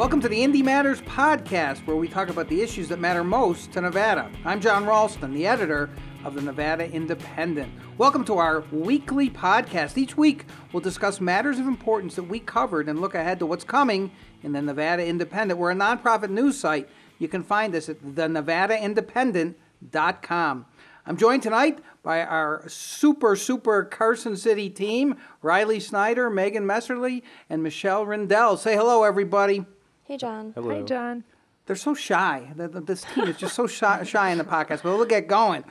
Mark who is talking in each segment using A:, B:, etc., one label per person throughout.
A: Welcome to the Indy Matters podcast, where we talk about the issues that matter most to Nevada. I'm Jon Ralston, the editor of the Nevada Independent. Welcome to our weekly podcast. Each week, we'll discuss matters of importance that we covered and look ahead to what's coming in the Nevada Independent. We're a nonprofit news site. You can find us at thenevadaindependent.com. I'm joined tonight by our super, super Carson City team Riley Snyder, Megan Messerly, and Michelle Rindels. Say hello, everybody.
B: Hey, Jon.
C: Hello.
D: Hi, Jon.
A: They're so shy. The- the- This team is just so shy, shy in the podcast, but we'll get going.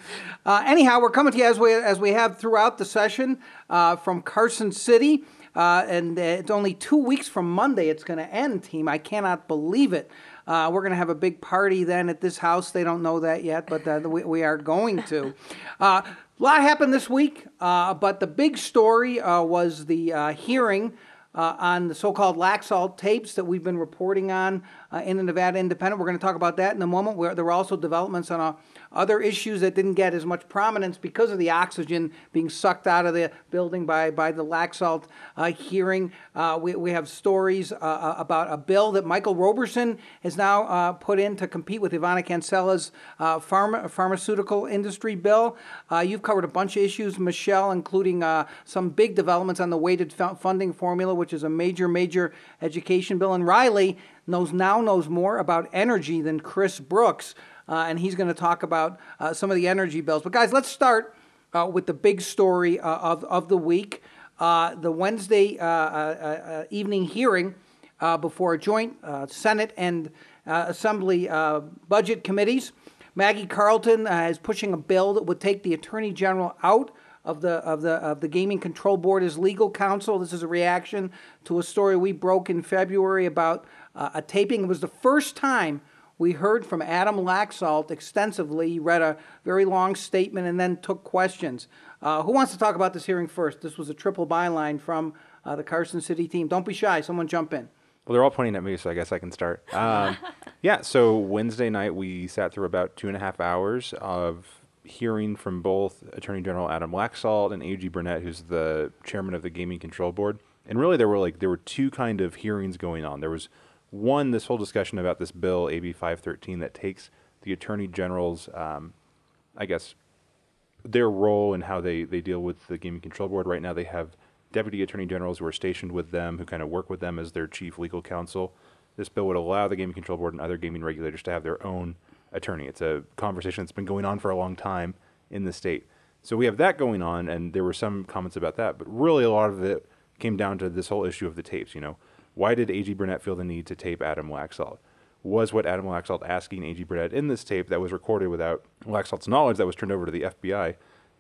A: Uh, anyhow, we're coming to you as we, as we have throughout the session uh, from Carson City. Uh, and uh, it's only two weeks from Monday it's going to end, team. I cannot believe it. Uh, we're going to have a big party then at this house. They don't know that yet, but uh, we, we are going to. Uh, a lot happened this week, uh, but the big story uh, was the uh, hearing uh, on the so-called Laxalt tapes that we've been reporting on uh, in the Nevada Independent. We're going to talk about that in a moment. Where there were also developments on uh, other issues that didn't get as much prominence because of the oxygen being sucked out of the building by, by the Laxalt uh, hearing. Uh, we, we have stories uh, uh, about a bill that Michael Roberson has now uh, put in to compete with Ivana Cancela's uh, pharma, pharmaceutical industry bill. You've covered a bunch of issues, Michelle, including some big developments on the weighted fu- funding formula, which is a major, major education bill. And Riley knows now knows more about energy than Chris Brooks, uh, and he's going to talk about uh, some of the energy bills. But guys, let's start uh, with the big story uh, of of the week, uh, the Wednesday evening hearing before a joint Senate and Assembly budget committees. Maggie Carlton is pushing a bill that would take the Attorney General out of the of the of the Gaming Control Board as legal counsel. This is a reaction to a story we broke in February about uh, a taping. It was the first time we heard from Adam Laxalt extensively. He read a very long statement and then took questions. Uh, who wants to talk about this hearing first? This was a triple byline from uh, the Carson City team. Don't be shy. Someone jump in.
C: Well, they're all pointing at me, so I guess I can start. Um, yeah, so Wednesday night we sat through about two and a half hours of hearing from both Attorney General Adam Laxalt and AG Burnett, who's the chairman of the Gaming Control Board. And really, there were like there were two kind of hearings going on. There was one, this whole discussion about this bill AB 513 that takes the Attorney General's, um, I guess, their role and how they, they deal with the gaming control board. Right now, they have deputy attorney generals who are stationed with them, who kind of work with them as their chief legal counsel. This bill would allow the gaming control board and other gaming regulators to have their own attorney. It's a conversation that's been going on for a long time in the state. So we have that going on, and there were some comments about that, but really a lot of it came down to this whole issue of the tapes. You know, why did AG Burnett feel the need to tape Adam Laxalt? Was what Adam Laxalt asking AG Burnett in this tape that was recorded without Laxalt's knowledge that was turned over to the FBI?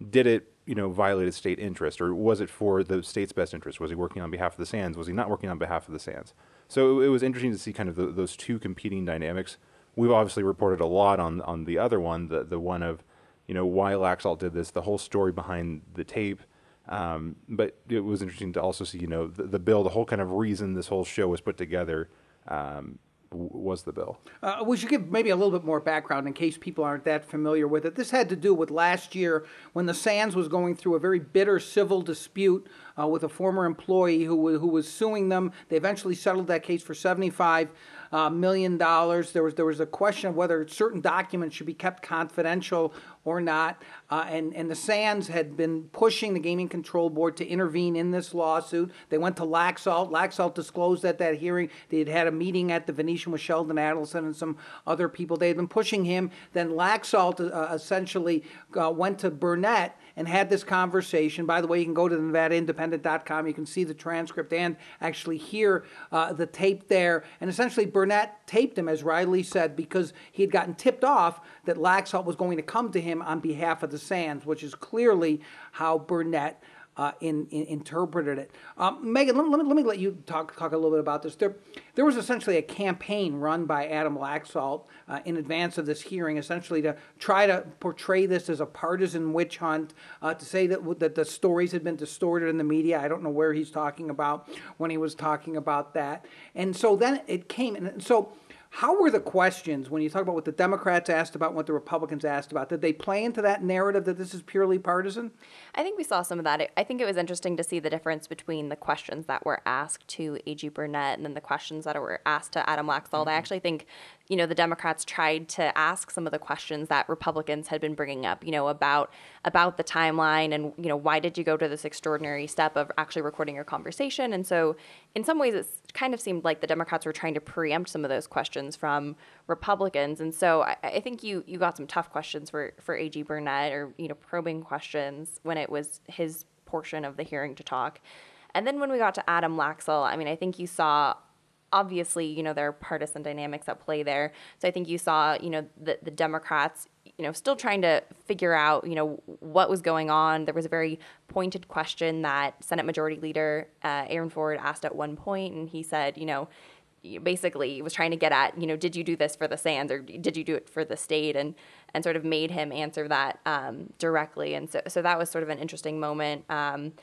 C: Did it, you know, violate his state interest, or was it for the state's best interest? Was he working on behalf of the Sands? Was he not working on behalf of the Sands? So it was interesting to see kind of the, those two competing dynamics. We've obviously reported a lot on on the other one, the the one of, you know, why Laxalt did this, the whole story behind the tape. Um, but it was interesting to also see, you know, the, the bill, the whole kind of reason this whole show was put together um, was the bill.
A: Uh, we should give maybe a little bit more background in case people aren't that familiar with it. This had to do with last year when the Sands was going through a very bitter civil dispute uh, with a former employee who, who was suing them. They eventually settled that case for seventy-five uh, million dollars. There was there was a question of whether certain documents should be kept confidential or not. Uh, and and the Sands had been pushing the Gaming Control Board to intervene in this lawsuit. They went to Laxalt. Laxalt disclosed at that hearing they had had a meeting at the Venetian with Sheldon Adelson and some other people. They had been pushing him. Then Laxalt uh, essentially uh, went to Burnett and had this conversation. By the way, you can go to the NevadaIndependent.com. You can see the transcript and actually hear uh, the tape there. And essentially, Burnett taped him, as Riley said, because he had gotten tipped off that Laxalt was going to come to him on behalf of the Sands, which is clearly how Burnett. Uh, in, in, interpreted it. Um, Megan, let, let, me, let me let you talk talk a little bit about this. There, there was essentially a campaign run by Adam Laxalt uh, in advance of this hearing, essentially to try to portray this as a partisan witch hunt, uh, to say that that the stories had been distorted in the media. I don't know where he's talking about when he was talking about that. And so then it came, and so How were the questions when you talk about what the Democrats asked about, what the Republicans asked about? Did they play into that narrative that this is purely partisan?
B: I think we saw some of that. I think it was interesting to see the difference between the questions that were asked to A.G. Burnett and then the questions that were asked to Adam Laxalt. Mm-hmm. I actually think, you know, the Democrats tried to ask some of the questions that Republicans had been bringing up, you know, about about the timeline and you know why did you go to this extraordinary step of actually recording your conversation. And so, in some ways, it kind of seemed like the Democrats were trying to preempt some of those questions from Republicans. And so, I, I think you you got some tough questions for for A.G. Burnett or you know probing questions when it was his portion of the hearing to talk. And then when we got to Adam Laxalt, I mean, I think you saw obviously, you know, there are partisan dynamics at play there. So I think you saw, you know, the, the Democrats, you know, still trying to figure out, you know, what was going on. There was a very pointed question that Senate Majority Leader uh, Aaron Ford asked at one point, and he said, you know, basically was trying to get at, you know, did you do this for the Sands or did you do it for the state? And and sort of made him answer that um, directly. And so so that was sort of an interesting moment. Um,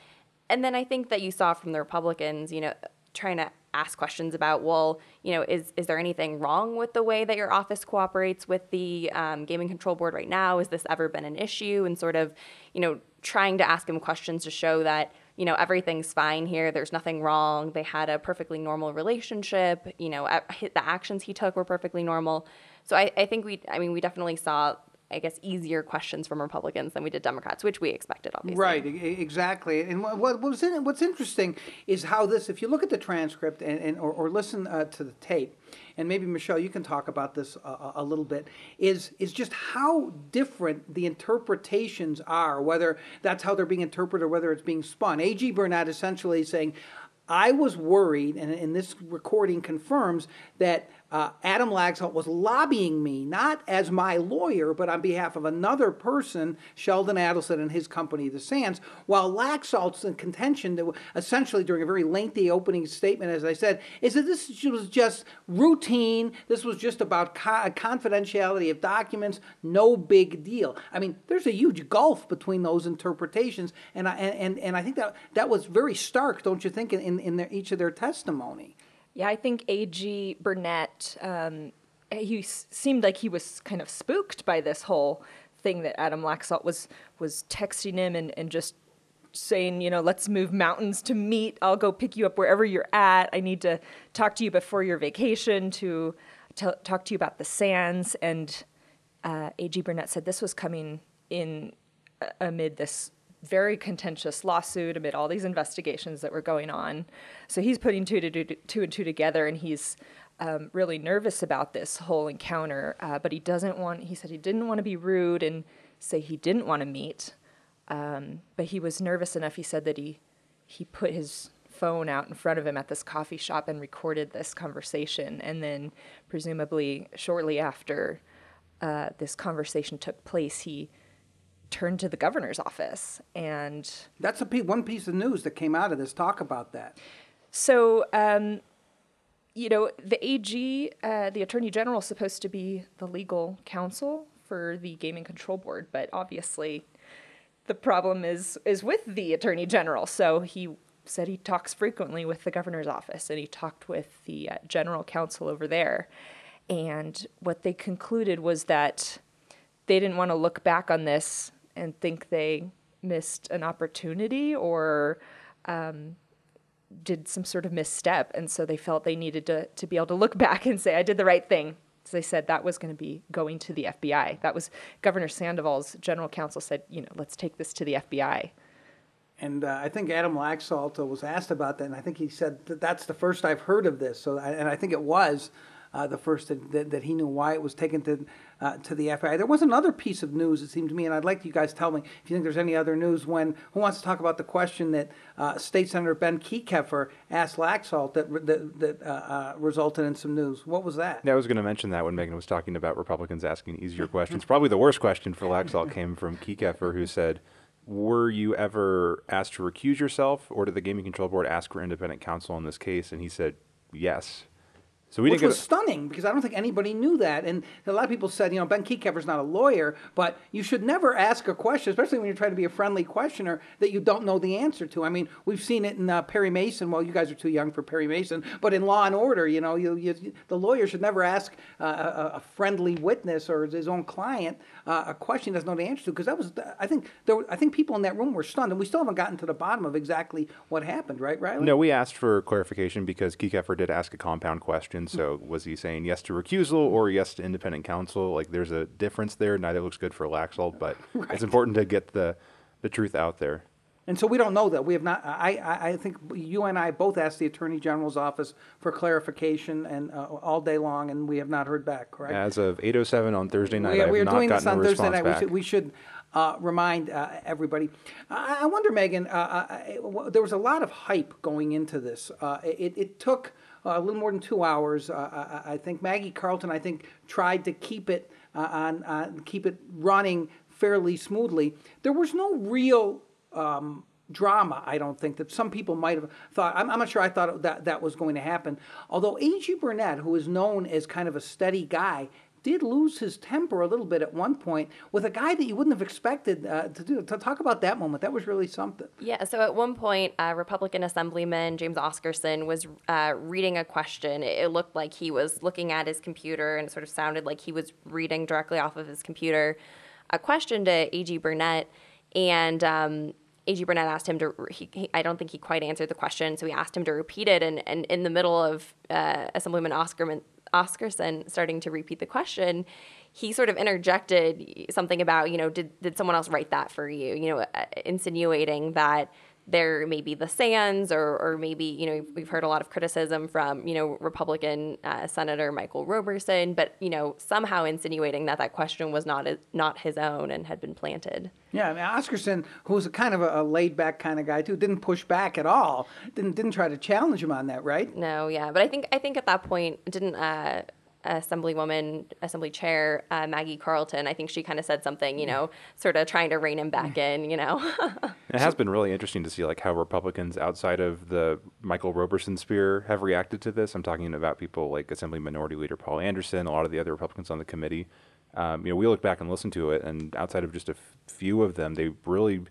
B: and then I think that you saw from the Republicans, you know, trying to ask questions about, well, you know, is is there anything wrong with the way that your office cooperates with the um, gaming control board right now? Has this ever been an issue? And sort of, you know, trying to ask him questions to show that you know everything's fine here. There's nothing wrong. They had a perfectly normal relationship. You know, the actions he took were perfectly normal. So I, I think we, I mean, we definitely saw I guess, easier questions from Republicans than we did Democrats, which we expected, obviously.
A: Right, exactly. And what, what was in, what's interesting is how this, if you look at the transcript and, and or, or listen uh, to the tape, and maybe Michelle, you can talk about this a, a little bit, is is just how different the interpretations are, whether that's how they're being interpreted or whether it's being spun. A.G. Burnett essentially saying, I was worried, and, and this recording confirms that uh, Adam Laxalt was lobbying me, not as my lawyer, but on behalf of another person, Sheldon Adelson and his company, The Sands, while Laxalt's in contention, that essentially during a very lengthy opening statement, as I said, is that this was just routine. This was just about co- confidentiality of documents, no big deal. I mean, there's a huge gulf between those interpretations, and I, and, and I think that that was very stark, don't you think, in, in their, each of their testimony.
D: Yeah, I think A.G. Burnett, um, he s- seemed like he was kind of spooked by this whole thing that Adam Laxalt was was texting him and, and just saying, you know, let's move mountains to meet. I'll go pick you up wherever you're at. I need to talk to you before your vacation to t- talk to you about the sands. And uh, A.G. Burnett said this was coming in uh, amid this very contentious lawsuit amid all these investigations that were going on. So he's putting two, to do, two and two together, and he's um, really nervous about this whole encounter. Uh, but he doesn't want. He said he didn't want to be rude and say he didn't want to meet. Um, but he was nervous enough. He said that he he put his phone out in front of him at this coffee shop and recorded this conversation. And then, presumably, shortly after uh, this conversation took place, he turned to the governor's office and
A: that's a one piece of news that came out of this talk about that.
D: So um, you know the ag uh, the attorney general is supposed to be the legal counsel for the gaming control board but obviously the problem is is with the attorney general. So he said he talks frequently with the governor's office and he talked with the uh, general counsel over there. And what they concluded was that they didn't want to look back on this and think they missed an opportunity or um, did some sort of misstep. And so they felt they needed to, to be able to look back and say, I did the right thing. So they said that was going to be going to the FBI. That was Governor Sandoval's general counsel said, you know, let's take this to the FBI.
A: And uh, I think Adam Laxalt was asked about that, and I think he said that that's the first I've heard of this. So, and I think it was uh, the first that, that, that, he knew why it was taken to uh, to the FBI. There was another piece of news, it seemed to me, and I'd like you guys to tell me if you think there's any other news. When who wants to talk about the question that uh, State Senator Ben Kieckhefer asked Laxalt that that, that uh, uh, resulted in some news? What was that?
C: Yeah, I was going to mention that when Megan was talking about Republicans asking easier questions. Probably the worst question for Laxalt came from Kieckhefer, who said. Were you ever asked to recuse yourself, or did the Gaming Control Board ask for independent counsel in this case? And he said, yes. So we
A: which was stunning because I don't think anybody knew that. And a lot of people said, you know, Ben Kieckhefer's not a lawyer, but you should never ask a question, especially when you're trying to be a friendly questioner, that you don't know the answer to. I mean, we've seen it in uh, Perry Mason. Well, you guys are too young for Perry Mason, but in Law and Order, you know, you, you, the lawyer should never ask uh, a, a friendly witness or his own client uh, a question he doesn't know the answer to. Because that was, I think, there were, I think people in that room were stunned, and we still haven't gotten to the bottom of exactly what happened, right, Riley?
C: No, we asked for clarification because Kieckhefer did ask a compound question.
A: Hmm.
C: So was he saying yes to recusal or yes to independent counsel? Like there's a difference there. Neither looks good for Laxalt, but it's important to get the the truth out there.
A: And so we don't know that. We have not, I, I, think you and I both asked the Attorney General's office for clarification and, uh, all day long, and we have not heard back, correct?
C: As of 8:07 on Thursday night,
A: We,
C: I have
A: we are
C: not
A: doing this on
C: a
A: Thursday night. We should, we should uh, remind uh, everybody. I, I wonder, Megan, uh, uh, w- there was a lot of hype going into this. Uh, it, it took uh, a little more than two hours. Uh, I, I think Maggie Carlton, I think, tried to keep it uh, on, uh, keep it running fairly smoothly. There was no real um, drama, I don't think, that some people might have thought. I'm, I'm not sure I thought that that was going to happen. Although A.G. Burnett, who is known as kind of a steady guy, did lose his temper a little bit at one point with a guy that you wouldn't have expected uh, to do. To talk about that moment, that was really something.
B: Yeah, so at one point, uh, Republican Assemblyman James Oscarson was uh, reading a question. It looked like he was looking at his computer and it sort of sounded like he was reading directly off of his computer a question to A.G. Burnett. And um, A.G. Burnett asked him to, he, he, I don't think he quite answered the question, so he asked him to repeat it. And, and in the middle of uh, Assemblyman Oscarman, Oscarson starting to repeat the question, he sort of interjected something about, you know, did, did someone else write that for you? You know, uh, insinuating that there may be the sands or, or maybe, you know, we've heard a lot of criticism from, you know, Republican uh, Senator Michael Roberson, but, you know, somehow insinuating that that question was not, a, not his own and had been planted.
A: Yeah, I mean, Oscarson, who was a kind of a, a laid back kind of guy too, didn't push back at all. Didn't didn't try to challenge him on that, right?
B: No, yeah, but I think I think at that point didn't uh, Assemblywoman, Assembly Chair uh, Maggie Carlton. I think she kind of said something, you know, sort of trying to rein him back in, you know.
C: It has been really interesting to see like how Republicans outside of the Michael Roberson sphere have reacted to this. I'm talking about people like Assembly Minority Leader Paul Anderson, a lot of the other Republicans on the committee. Um, you know, we look back and listen to it, and outside of just a f- few of them, they really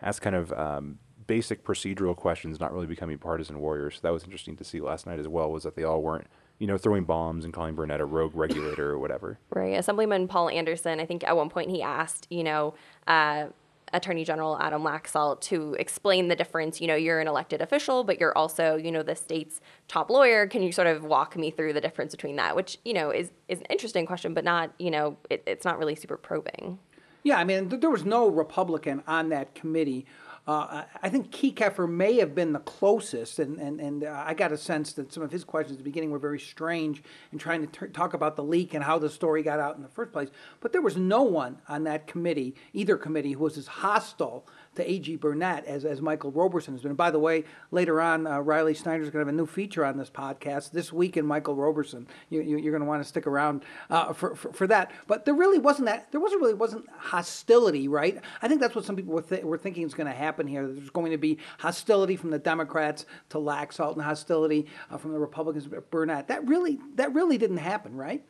C: asked kind of um, basic procedural questions, not really becoming partisan warriors. So that was interesting to see last night as well. Was that they all weren't, you know, throwing bombs and calling Burnett a rogue regulator or whatever.
B: Right. Assemblyman Paul Anderson, I think at one point he asked, you know, uh, Attorney General Adam Laxalt to explain the difference. You know, you're an elected official, but you're also, you know, the state's top lawyer. Can you sort of walk me through the difference between that? Which, you know, is, is an interesting question, but not, you know, it, it's not really super probing.
A: Yeah, I mean, th- there was no Republican on that committee. Uh, I think Kieckhefer may have been the closest, and, and, and uh, I got a sense that some of his questions at the beginning were very strange in trying to t- talk about the leak and how the story got out in the first place. But there was no one on that committee, either committee, who was as hostile to A.G. Burnett as, as Michael Roberson has been. And by the way, later on, uh, Riley Snyder's going to have a new feature on this podcast, This Week in Michael Roberson. You, you, you're going to want to stick around uh, for, for, for that. But there really wasn't that, there wasn't really wasn't hostility, right? I think that's what some people were, th- were thinking is going to happen here. There's going to be hostility from the Democrats to Laxalt and hostility uh, from the Republicans to Burnett. That really, that really didn't happen, right?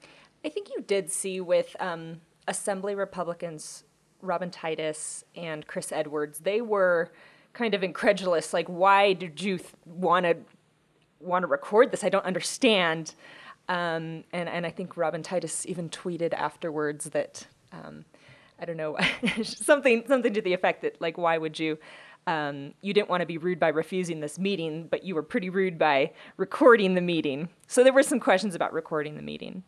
D: I think you did see with um, Assembly Republicans, Robin Titus and Chris Edwards, they were kind of incredulous. Like, why did you want to want to record this? I don't understand. Um, and and I think Robin Titus even tweeted afterwards that um, I don't know something something to the effect that like, why would you? Um, you didn't want to be rude by refusing this meeting, but you were pretty rude by recording the meeting. So there were some questions about recording the meeting.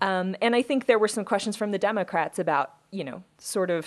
D: Um, and I think there were some questions from the Democrats about, you know, sort of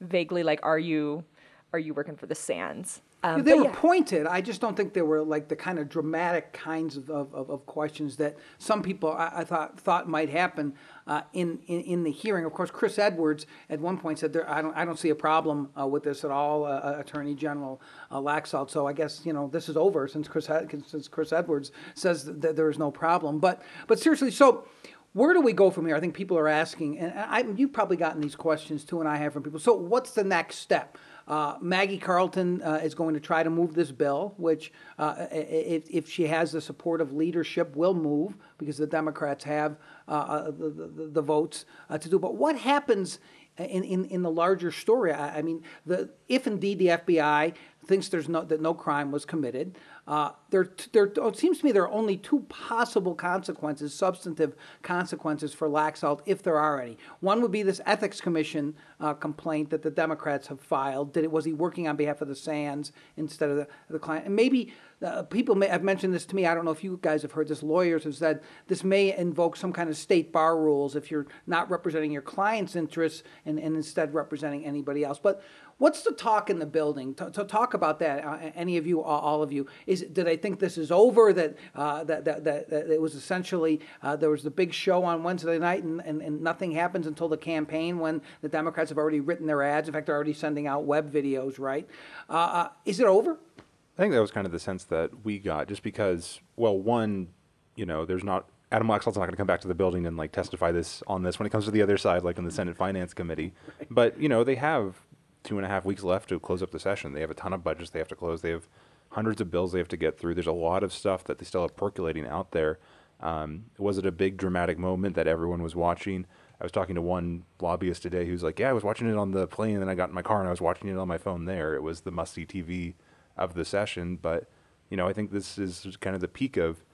D: vaguely like, are you, are you working for the Sands? Um,
A: they were
D: yeah.
A: pointed. I just don't think they were like the kind of dramatic kinds of, of, of, of questions that some people I, I thought thought might happen uh, in, in in the hearing. Of course, Chris Edwards at one point said, there, "I don't I don't see a problem uh, with this at all, uh, uh, Attorney General uh, Laxalt." So I guess you know this is over since Chris since Chris Edwards says that there is no problem. But but seriously, so where do we go from here? I think people are asking, and I, you've probably gotten these questions too, and I have from people. So, what's the next step? Uh, Maggie Carlton uh, is going to try to move this bill, which, uh, if, if she has the support of leadership, will move because the Democrats have uh, uh, the, the, the votes uh, to do. But what happens in, in, in the larger story? I, I mean, the, if indeed the FBI thinks there's no, that no crime was committed, uh, there, there, it seems to me there are only two possible consequences, substantive consequences for Laxalt, if there are any. One would be this ethics commission uh, complaint that the Democrats have filed. Did it was he working on behalf of the Sands instead of the, the client? And maybe uh, people may have mentioned this to me. I don't know if you guys have heard this. Lawyers have said this may invoke some kind of state bar rules if you're not representing your client's interests and, and instead representing anybody else. But What's the talk in the building? To, to talk about that, uh, any of you, all of you, is do they think this is over? That uh, that, that, that, that, it was essentially uh, there was the big show on Wednesday night, and, and, and nothing happens until the campaign when the Democrats have already written their ads. In fact, they're already sending out web videos. Right? Uh, uh, is it over?
C: I think that was kind of the sense that we got, just because, well, one, you know, there's not Adam Laxalt's not going to come back to the building and like testify this on this when it comes to the other side, like in the Senate Finance Committee. But you know, they have two and a half weeks left to close up the session. They have a ton of budgets they have to close. They have hundreds of bills they have to get through. There's a lot of stuff that they still have percolating out there. Um, was it a big dramatic moment that everyone was watching? I was talking to one lobbyist today who's like, "Yeah, I was watching it on the plane, and then I got in my car and I was watching it on my phone there. It was the must-see TV of the session." But you know, I think this is kind of the peak of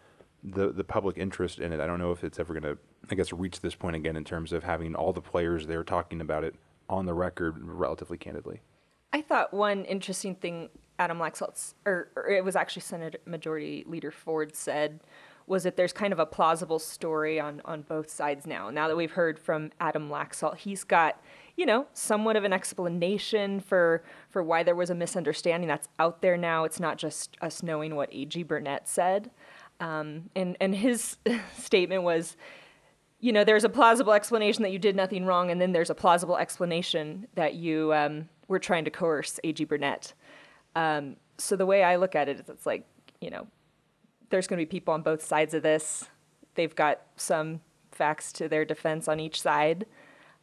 C: the the public interest in it. I don't know if it's ever going to, I guess, reach this point again in terms of having all the players there talking about it on the record relatively candidly.
D: I thought one interesting thing Adam Laxalt, or, or, it was actually Senate Majority Leader Ford said, was that there's kind of a plausible story on, on both sides now. Now that we've heard from Adam Laxalt, he's got, you know, somewhat of an explanation for for why there was a misunderstanding that's out there now. It's not just us knowing what A.G. Burnett said. Um, and, and his statement was, you know, there's a plausible explanation that you did nothing wrong, and then there's a plausible explanation that you um, were trying to coerce A.G. Burnett. Um, so the way I look at it is it's like, you know, there's going to be people on both sides of this. They've got some facts to their defense on each side.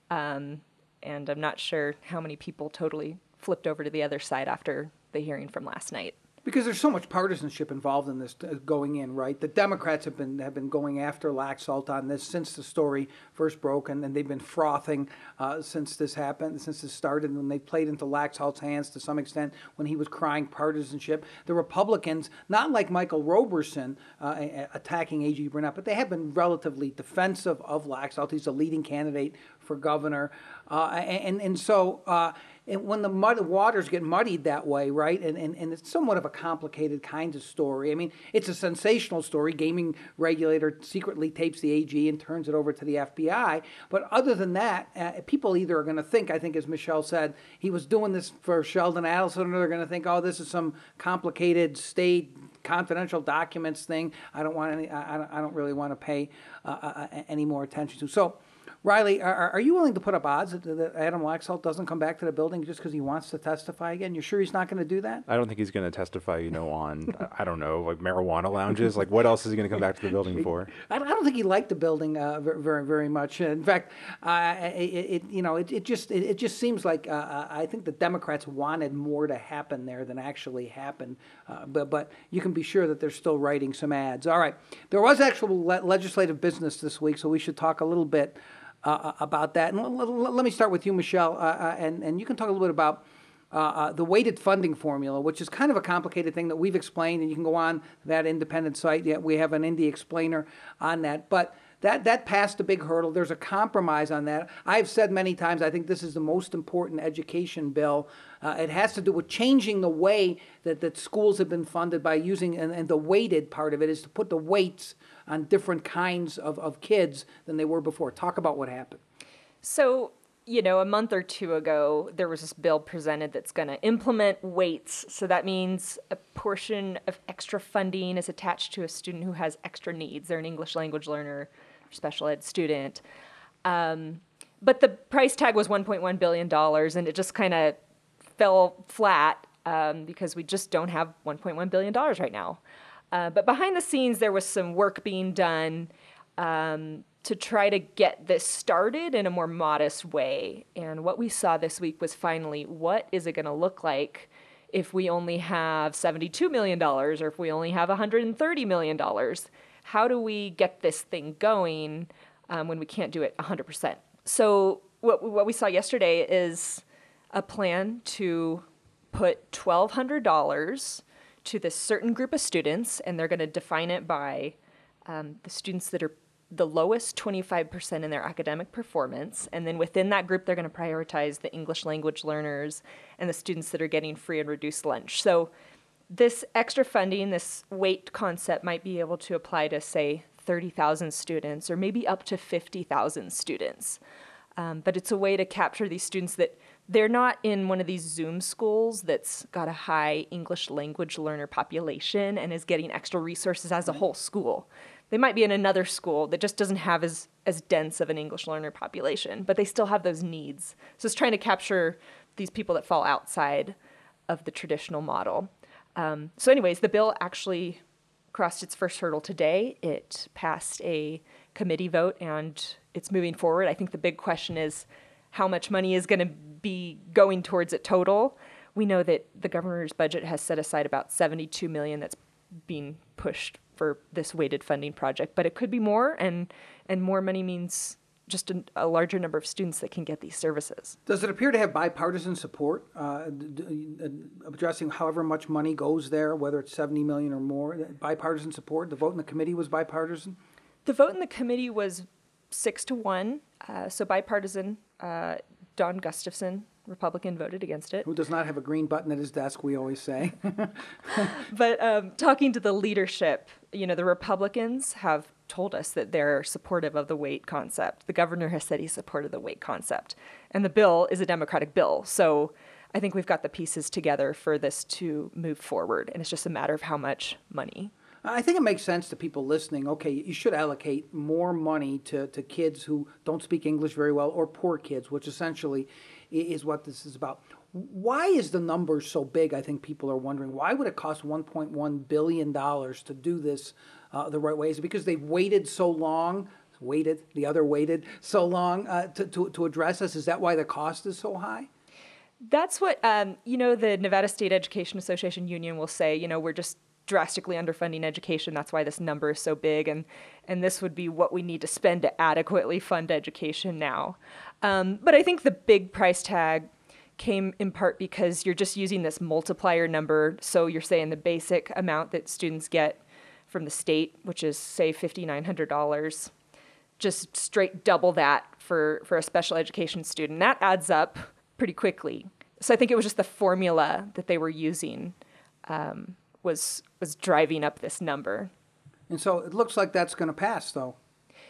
D: Um, and I'm not sure how many people totally flipped over to the other side after the hearing from last night
A: because there's so much partisanship involved in this uh, going in, right? The Democrats have been have been going after Laxalt on this since the story first broke, and, they've been frothing uh, since this happened, since this started, and they played into Laxalt's hands to some extent when he was crying partisanship. The Republicans, not like Michael Roberson uh, attacking A.G. Burnett, but they have been relatively defensive of Laxalt. He's a leading candidate for governor, uh, and and so uh, and when the mud, waters get muddied that way, right, and, and, and it's somewhat of a complicated kind of story. I mean, it's a sensational story. Gaming regulator secretly tapes the AG and turns it over to the FBI. But other than that, uh, people either are going to think, I think, as Michelle said, he was doing this for Sheldon Adelson, or they're going to think, oh, this is some complicated state confidential documents thing. I don't want any. I, I don't really want to pay uh, uh, any more attention to. So Riley, are, are you willing to put up odds that, Adam Laxalt doesn't come back to the building just because he wants to testify again? You're sure he's not going to do that?
C: I don't think he's going to testify, you know, on, I don't know, like marijuana lounges. Like, what else is he going to come back to the building for?
A: I don't think he liked the building uh, very, very much. In fact, uh, it, it, you know, it, it just it, it just seems like uh, uh, I think the Democrats wanted more to happen there than actually happened. Uh, but but you can be sure that they're still writing some ads. All right, there was actual le- legislative business this week, so we should talk a little bit uh, uh, about that. And let me start with you, Michelle, uh, uh, and, and you can talk a little bit about uh, the weighted funding formula, which is kind of a complicated thing that we've explained, and you can go on that independent site. Yeah, we have an Indy explainer on that. But that, that passed a big hurdle. There's a compromise on that. I've said many times I think this is the most important education bill. Uh, it has to do with changing the way that, that schools have been funded by using, and, and the weighted part of it is to put the weights on different kinds of, of kids than they were before. Talk about what happened.
D: So, you know, a month or two ago, there was this bill presented that's going to implement weights. So that means a portion of extra funding is attached to a student who has extra needs. They're an English language learner, special ed student. Um, but the price tag was $1.1 billion, and it just kind of fell flat um, because we just don't have $1.1 billion right now. Uh, but behind the scenes, there was some work being done um, to try to get this started in a more modest way. And what we saw this week was finally what is it going to look like if we only have $72 million or if we only have $130 million? How do we get this thing going um, when we can't do it 100%? So, what, what we saw yesterday is a plan to put $1,200 to this certain group of students, and they're going to define it by um, the students that are the lowest 25% in their academic performance. And then within that group, they're going to prioritize the English language learners and the students that are getting free and reduced lunch. So, this extra funding, this weight concept, might be able to apply to, say, 30,000 students or maybe up to 50,000 students. Um, but it's a way to capture these students that they're not in one of these Zoom schools that's got a high English language learner population and is getting extra resources as a whole school. They might be in another school that just doesn't have as, as dense of an English learner population, but they still have those needs. So it's trying to capture these people that fall outside of the traditional model. Um, so, anyways, the bill actually crossed its first hurdle today. It passed a committee vote and it's moving forward. I think the big question is how much money is going to be going towards it total. We know that the governor's budget has set aside about 72 million that's being pushed for this weighted funding project, but it could be more and and more money means just a, a, larger number of students that can get these services.
A: Does it appear to have bipartisan support, uh, addressing however much money goes there, whether it's 70 million or more? Bipartisan support. The vote in the committee was bipartisan.
D: The vote in the committee was six to one, uh, so bipartisan. Uh, Don Gustavson, Republican, voted against it.
A: Who does not have a green button at his desk, we always say.
D: but um, talking to the leadership, you know, the Republicans have told us that they're supportive of the weight concept. The governor has said he supported the weight concept. And the bill is a Democratic bill. So I think we've got the pieces together for this to move forward. And it's just a matter of how much money.
A: I think it makes sense to people listening. Okay, you should allocate more money to, to kids who don't speak English very well or poor kids, which essentially is what this is about. Why is the number so big? I think people are wondering. Why would it cost $1.1 billion to do this uh, the right way? Is because they've waited so long? Waited, the other waited so long uh, to, to, to address this? Is that why the cost is so high?
D: That's what, um, you know, the Nevada State Education Association Union will say, you know, we're just drastically underfunding education. That's why this number is so big, and and this would be what we need to spend to adequately fund education now. Um, but I think the big price tag came in part because you're just using this multiplier number. So you're saying the basic amount that students get from the state, which is say fifty nine hundred dollars, just straight double that for for a special education student. That adds up pretty quickly. So I think it was just the formula that they were using. Um, was was driving up this number.
A: And so it looks like that's going to pass, though.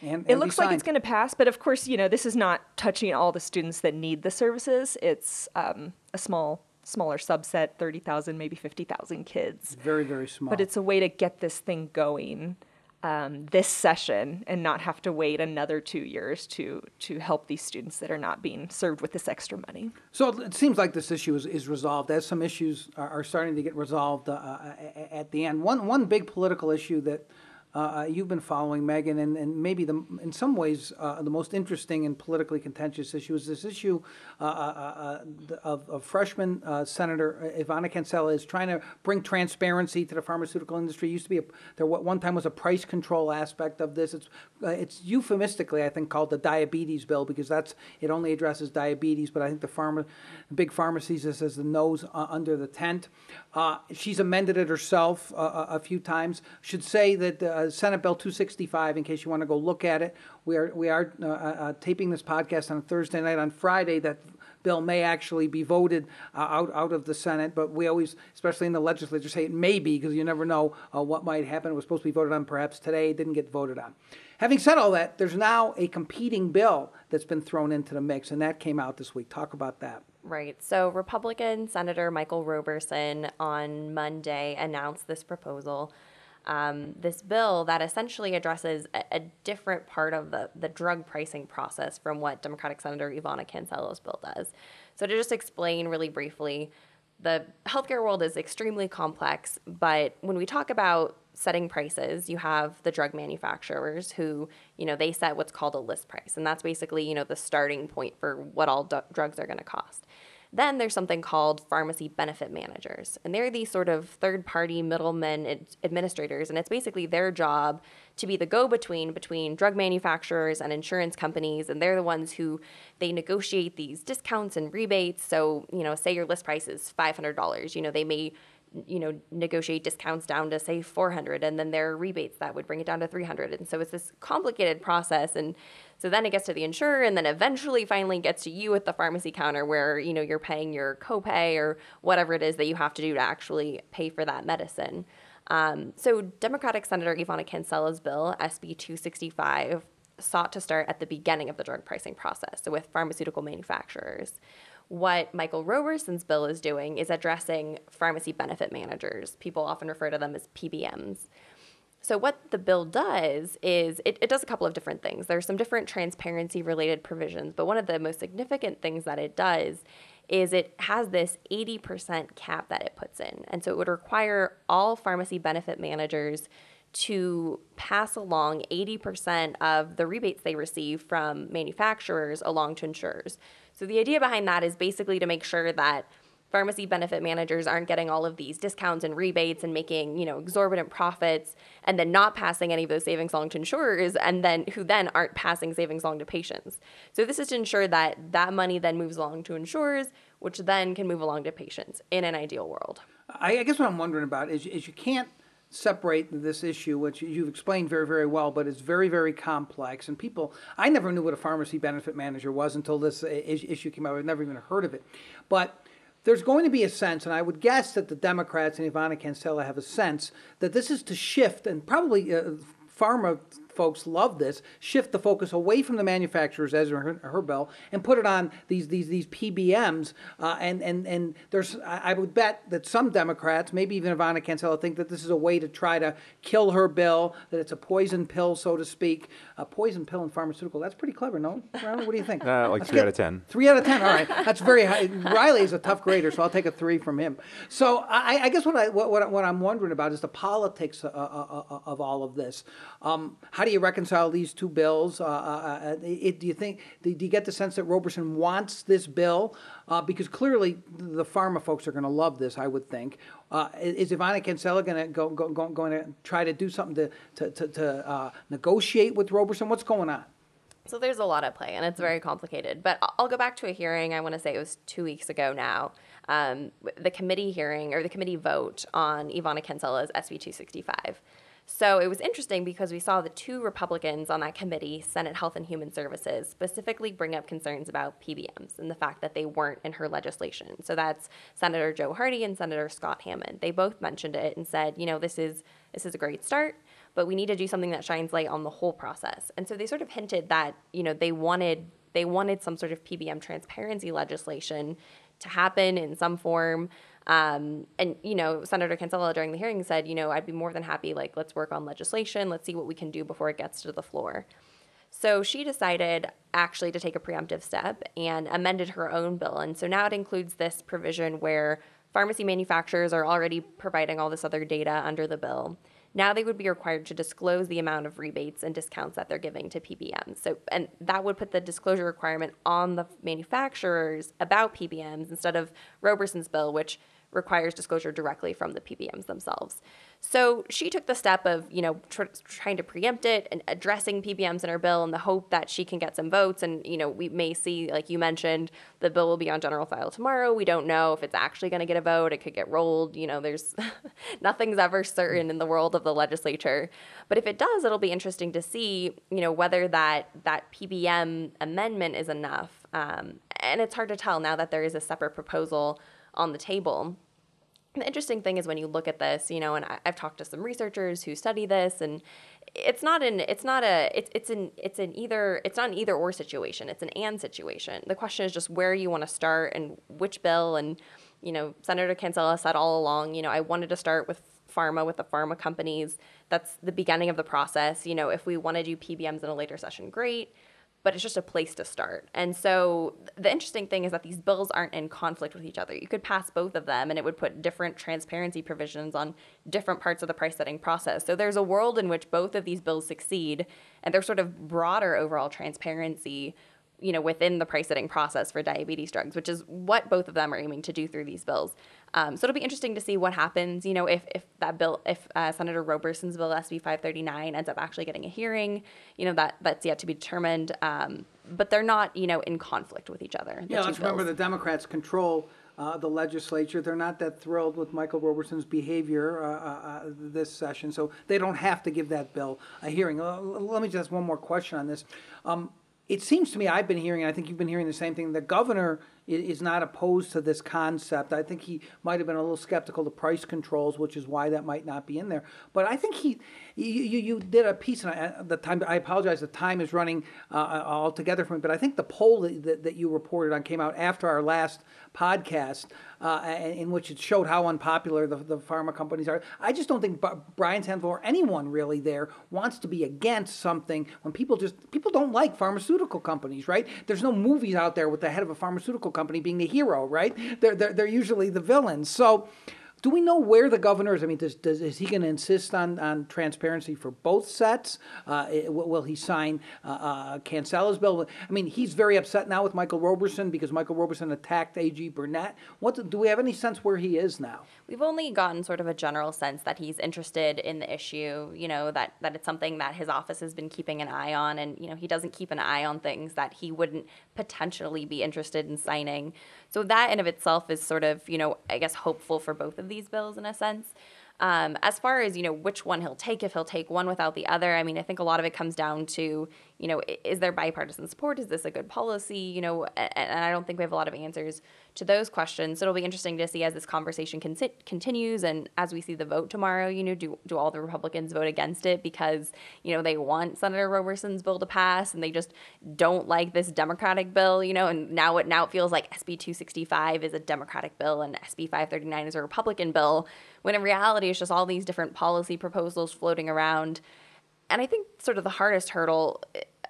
D: And, it looks like it's going to pass, but of course, you know, this is not touching all the students that need the services. It's um, a small, smaller subset, thirty thousand, maybe fifty thousand kids.
A: Very, very small.
D: But it's a way to get this thing going um, this session and not have to wait another two years to to help these students that are not being served with this extra money.
A: So it seems like this issue is, is resolved as some issues are, are starting to get resolved uh, at the end. One one big political issue that uh, uh, you've been following, Megan, and, and maybe the, in some ways uh, the most interesting and politically contentious issue is this issue uh, uh, uh of, of, freshman Senator Ivana Cancela is trying to bring transparency to the pharmaceutical industry. It used to be a, there one time was a price control aspect of this. It's it's euphemistically I think called the diabetes bill because that's it only addresses diabetes, but I think the pharma, big pharmacies this as the nose under the tent. she's amended it herself a few times. Should say that uh, Senate Bill 265, in case you want to go look at it. We are, we are uh, uh, uh, taping this podcast on Thursday night. On Friday, that bill may actually be voted uh, out, out of the Senate, but we always, especially in the legislature, say it may be because you never know uh, what might happen. It was supposed to be voted on perhaps today, didn't get voted on. Having said all that, there's now a competing bill that's been thrown into the mix, and that came out this week. Talk about that.
B: Right. So, Republican Senator Michael Roberson on Monday announced this proposal um, this bill that essentially addresses a, a, different part of the, the drug pricing process from what Democratic Senator Ivana Cancela's bill does. So, to just explain really briefly, the healthcare world is extremely complex, but when we talk about setting prices, you have the drug manufacturers who, you know, they set what's called a list price. And that's basically, you know, the starting point for what all d- drugs are going to cost. Then there's something called pharmacy benefit managers, and they're these sort of third party middlemen ad- administrators, and it's basically their job to be the go between between drug manufacturers and insurance companies, and they're the ones who they negotiate these discounts and rebates. So, you know, say your list price is $500, you know, they may you know negotiate discounts down to say 400 and then there are rebates that would bring it down to 300 and so it's this complicated process. And so then it gets to the insurer and then eventually finally gets to you at the pharmacy counter where you know you're paying your copay or whatever it is that you have to do to actually pay for that medicine. Um, so democratic senator ivana cancela's bill sb 265 sought to start at the beginning of the drug pricing process so with pharmaceutical manufacturers what Michael Roberson's bill is doing is addressing pharmacy benefit managers. People often refer to them as PBMs. So, what the bill does is it, it does a couple of different things. There's some different transparency related provisions, but one of the most significant things that it does is it has this 80% cap that it puts in. And so, it would require all pharmacy benefit managers to pass along 80% of the rebates they receive from manufacturers along to insurers. So the idea behind that is basically to make sure that pharmacy benefit managers aren't getting all of these discounts and rebates and making, you know, exorbitant profits and then not passing any of those savings along to insurers and then who then aren't passing savings along to patients. So this is to ensure that that money then moves along to insurers, which then can move along to patients in an ideal world.
A: I, guess what I'm wondering about is, is you can't separate this issue, which you've explained very, very well, but it's very, very complex. And people, I never knew what a pharmacy benefit manager was until this issue came out. I've never even heard of it. But there's going to be a sense, and I would guess that the Democrats and Ivana Cancela have a sense that this is to shift, and probably uh, pharma folks love this, shift the focus away from the manufacturers, as her, her bill, and put it on these these these PBMs. Uh, and and and there's, I would bet that some Democrats, maybe even Ivana Cancela, think that this is a way to try to kill her bill, that it's a poison pill, so to speak. A poison pill in pharmaceutical. That's pretty clever, no? What do you think?
C: Uh, like three out of ten.
A: Three out of ten. All right, that's very high. Riley is a tough grader, so I'll take a three from him. So I, I guess what I what, what, what I'm wondering about is the politics of, of, of all of this. Um, how do you reconcile these two bills? Uh, uh, uh, it, do you think? Do you get the sense that Roberson wants this bill? Uh, because clearly the pharma folks are going to love this, I would think. Uh, is Ivana Cancela going to go, go, go, going to try to do something to to, to, to uh, negotiate with Roberson? What's going on?
B: So there's a lot at play, and it's very complicated. But I'll go back to a hearing. I want to say it was two weeks ago now. Um, the committee hearing or the committee vote on Ivana Cancela's SB 265. So it was interesting because we saw the two Republicans on that committee, Senate Health and Human Services, specifically bring up concerns about PBMs and the fact that they weren't in her legislation. So that's Senator Joe Hardy and Senator Scott Hammond. They both mentioned it and said, you know, this is this is a great start, but we need to do something that shines light on the whole process. And so they sort of hinted that, you know, they wanted they wanted some sort of PBM transparency legislation to happen in some form. Um, and you know, Senator Cancela during the hearing said, you know, I'd be more than happy. Like, let's work on legislation. Let's see what we can do before it gets to the floor. So she decided actually to take a preemptive step and amended her own bill. And so now it includes this provision where pharmacy manufacturers are already providing all this other data under the bill. Now they would be required to disclose the amount of rebates and discounts that they're giving to PBMs. So, and that would put the disclosure requirement on the manufacturers about PBMs instead of Roberson's bill, which requires disclosure directly from the PBMs themselves. So she took the step of, you know, tr- trying to preempt it and addressing PBMs in her bill in the hope that she can get some votes. And, you know, we may see, like you mentioned, the bill will be on general file tomorrow. We don't know if it's actually going to get a vote. It could get rolled. You know, there's nothing's ever certain in the world of the legislature. But if it does, it'll be interesting to see, you know, whether that that PBM amendment is enough. Um, and it's hard to tell now that there is a separate proposal on the table. the interesting thing is when you look at this, you know, and I, have talked to some researchers who study this, and it's not an it's not a it's it's an it's an either it's not an either or situation. It's an and situation. The question is just where you want to start and which bill. And you know, Senator Cancela said all along, you know, I wanted to start with pharma with the pharma companies. That's the beginning of the process. You know, if we want to do PBMs in a later session, great but it's just a place to start. And so the interesting thing is that these bills aren't in conflict with each other. You could pass both of them and it would put different transparency provisions on different parts of the price setting process. So there's a world in which both of these bills succeed and there's sort of broader overall transparency you know, within the price setting process for diabetes drugs, which is what both of them are aiming to do through these bills. Um, so it'll be interesting to see what happens, you know, if, if that bill, if uh, Senator Roberson's bill, SB 539, ends up actually getting a hearing, you know, that that's yet to be determined. Um, but they're not, you know, in conflict with each other. the
A: Yeah, let's remember the Democrats control uh, the legislature. They're not that thrilled with Michael Roberson's behavior uh, uh, uh, this session, so they don't have to give that bill a hearing. Uh, let me just ask one more question on this. Um, it seems to me I've been hearing, and I think you've been hearing the same thing. The governor is not opposed to this concept. I think he might have been a little skeptical of price controls, which is why that might not be in there. But I think he, you, you, did a piece, and I, the time. I apologize, the time is running uh, all together for me. But I think the poll that, that, you reported on came out after our last podcast, uh, in which it showed how unpopular the, the pharma companies are. I just don't think Brian Sandoval or anyone really there wants to be against something when people just people don't like pharmaceutical companies, right? There's no movies out there with the head of a pharmaceutical company being the hero, right? They're they're, they're usually the villains. So. Do we know where the governor is? I mean, does, does, is he going to insist on, on transparency for both sets? Uh, will will he sign uh, uh, bill? I mean, he's very upset now with Michael Roberson because Michael Roberson attacked AG Burnett. What do we have any sense where he is now?
B: We've only gotten sort of a general sense that he's interested in the issue, you know, that, that it's something that his office has been keeping an eye on. And, you know, he doesn't keep an eye on things that he wouldn't potentially be interested in signing. So that in of itself is sort of, you know, I guess hopeful for both of these bills in a sense. Um, as far as you know, which one he'll take, if he'll take one without the other, I mean, I think a lot of it comes down to, you know, is there bipartisan support? Is this a good policy? You know, and I don't think we have a lot of answers to those questions. So it'll be interesting to see as this conversation con- continues and as we see the vote tomorrow. You know, do do all the Republicans vote against it because you know they want Senator Roberson's bill to pass and they just don't like this Democratic bill? You know, and now it now it feels like SB 265 is a Democratic bill and SB 539 is a Republican bill when in reality it's just all these different policy proposals floating around. And I think sort of the hardest hurdle,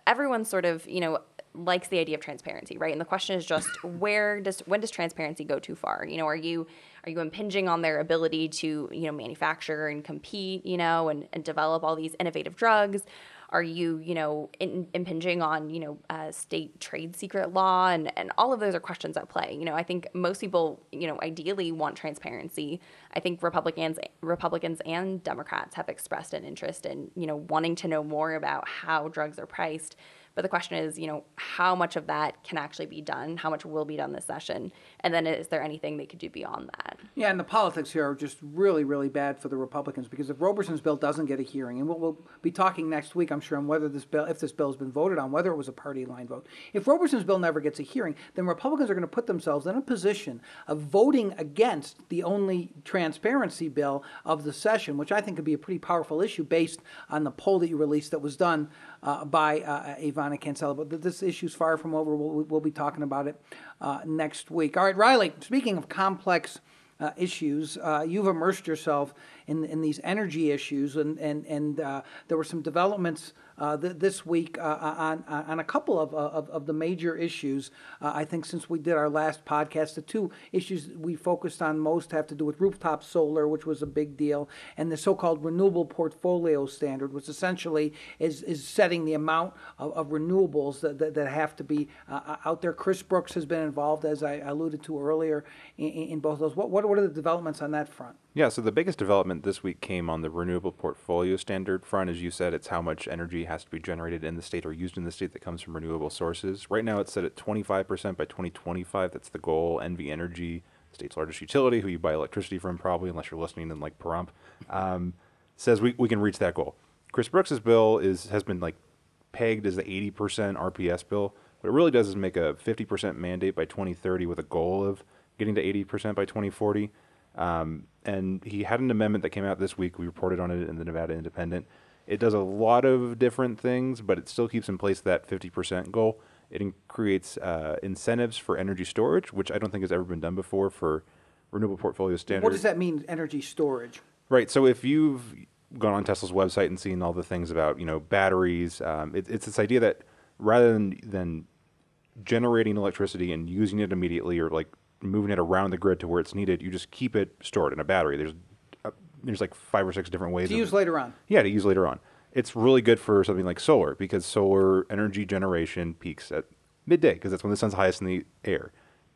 B: everyone sort of, you know, likes the idea of transparency, right? And the question is just where does when does transparency go too far? You know, are you are you impinging on their ability to, you know, manufacture and compete, you know, and, and develop all these innovative drugs? Are you, you know, in, impinging on, you know, uh, state trade secret law? And, and all of those are questions at play. You know, I think most people, you know, ideally want transparency. I think Republicans, Republicans and Democrats have expressed an interest in, you know, wanting to know more about how drugs are priced. But the question is, you know, how much of that can actually be done? How much will be done this session? And then is there anything they could do beyond that?
A: Yeah, and the politics here are just really, really bad for the Republicans because if Roberson's bill doesn't get a hearing, and we'll, we'll be talking next week, I'm sure, on whether this bill, if this bill has been voted on, whether it was a party line vote. If Roberson's bill never gets a hearing, then Republicans are going to put themselves in a position of voting against the only transparency bill of the session, which I think could be a pretty powerful issue based on the poll that you released that was done uh, by uh, Ivana Cancela. But th- this issue's far from over. We'll, we'll be talking about it uh, next week. All right, Riley, speaking of complex uh, issues. Uh, you've immersed yourself in, in these energy issues, and and and uh, there were some developments uh, th- this week uh, on on a couple of of, of the major issues. Uh, I think since we did our last podcast, the two issues we focused on most have to do with rooftop solar, which was a big deal, and the so-called renewable portfolio standard, which essentially is is setting the amount of, of renewables that, that, that have to be uh, out there. Chris Brooks has been involved, as I alluded to earlier, in, in both those. What what are the developments on that front?
C: Yeah, so the biggest development this week came on the renewable portfolio standard front. As you said, it's how much energy has to be generated in the state or used in the state that comes from renewable sources. Right now, it's set at 25% by 2025. That's the goal. NV Energy, the state's largest utility, who you buy electricity from probably, unless you're listening in like Pahrump, um, says we, we can reach that goal. Chris Brooks's bill is has been like pegged as the 80% RPS bill. What it really does is make a 50% mandate by 2030 with a goal of getting to 80% by 2040. Um, and he had an amendment that came out this week. We reported on it in the Nevada Independent. It does a lot of different things, but it still keeps in place that 50% goal. It creates uh, incentives for energy storage, which I don't think has ever been done before for renewable portfolio standards.
A: What does that mean, energy storage?
C: Right. So if you've gone on Tesla's website and seen all the things about you know batteries, um, it, it's this idea that rather than than generating electricity and using it immediately or like moving it around the grid to where it's needed, you just keep it stored in a battery. There's uh, there's like five or six different ways
A: To use later on.
C: yeah, to use later on. It's really good for something like solar because solar energy generation peaks at midday because that's when the sun's highest in the air.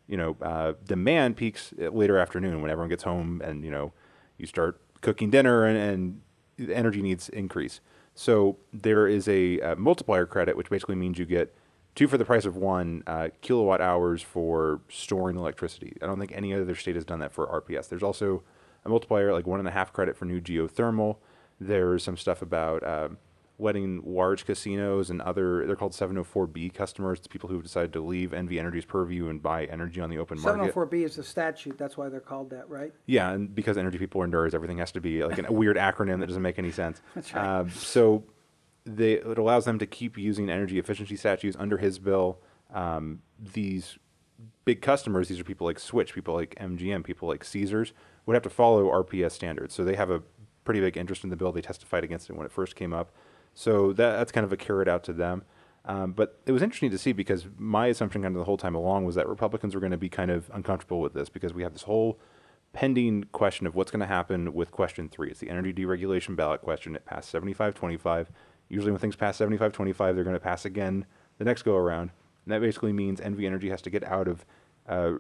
C: You know, uh, demand peaks at later afternoon when everyone gets home and you know you start cooking dinner and, and the energy needs increase. So there is a, uh multiplier credit, which basically means you get two for the price of one uh, kilowatt hours for storing electricity. I don't think any other state has done that for RPS. There's also a multiplier like one and a half credit for new geothermal. There's some stuff about um, letting large casinos and other they're called 704B customers, it's people who've decided to leave NV Energy's purview and buy energy on the open market.
A: 704B is the statute. That's why they're called that, right?
C: Yeah, and because energy people are nerds, everything has to be like a weird acronym that doesn't make any sense.
A: That's right.
C: Um, so they, it allows them to keep using energy efficiency statutes under his bill. Um, these big customers, these are people like Switch, people like MGM, people like Caesars, would have to follow RPS standards. So they have a pretty big interest in the bill. They testified against it when it first came up. So that, that's kind of a carrot out to them. Um, but it was interesting to see because my assumption kind of the whole time along was that Republicans were going to be kind of uncomfortable with this because we have this whole pending question of what's going to happen with question three. It's the energy deregulation ballot question. It passed 75-25. Usually when things pass 75-25, they're going to pass again the next go around. And that basically means NV Energy has to get out of uh,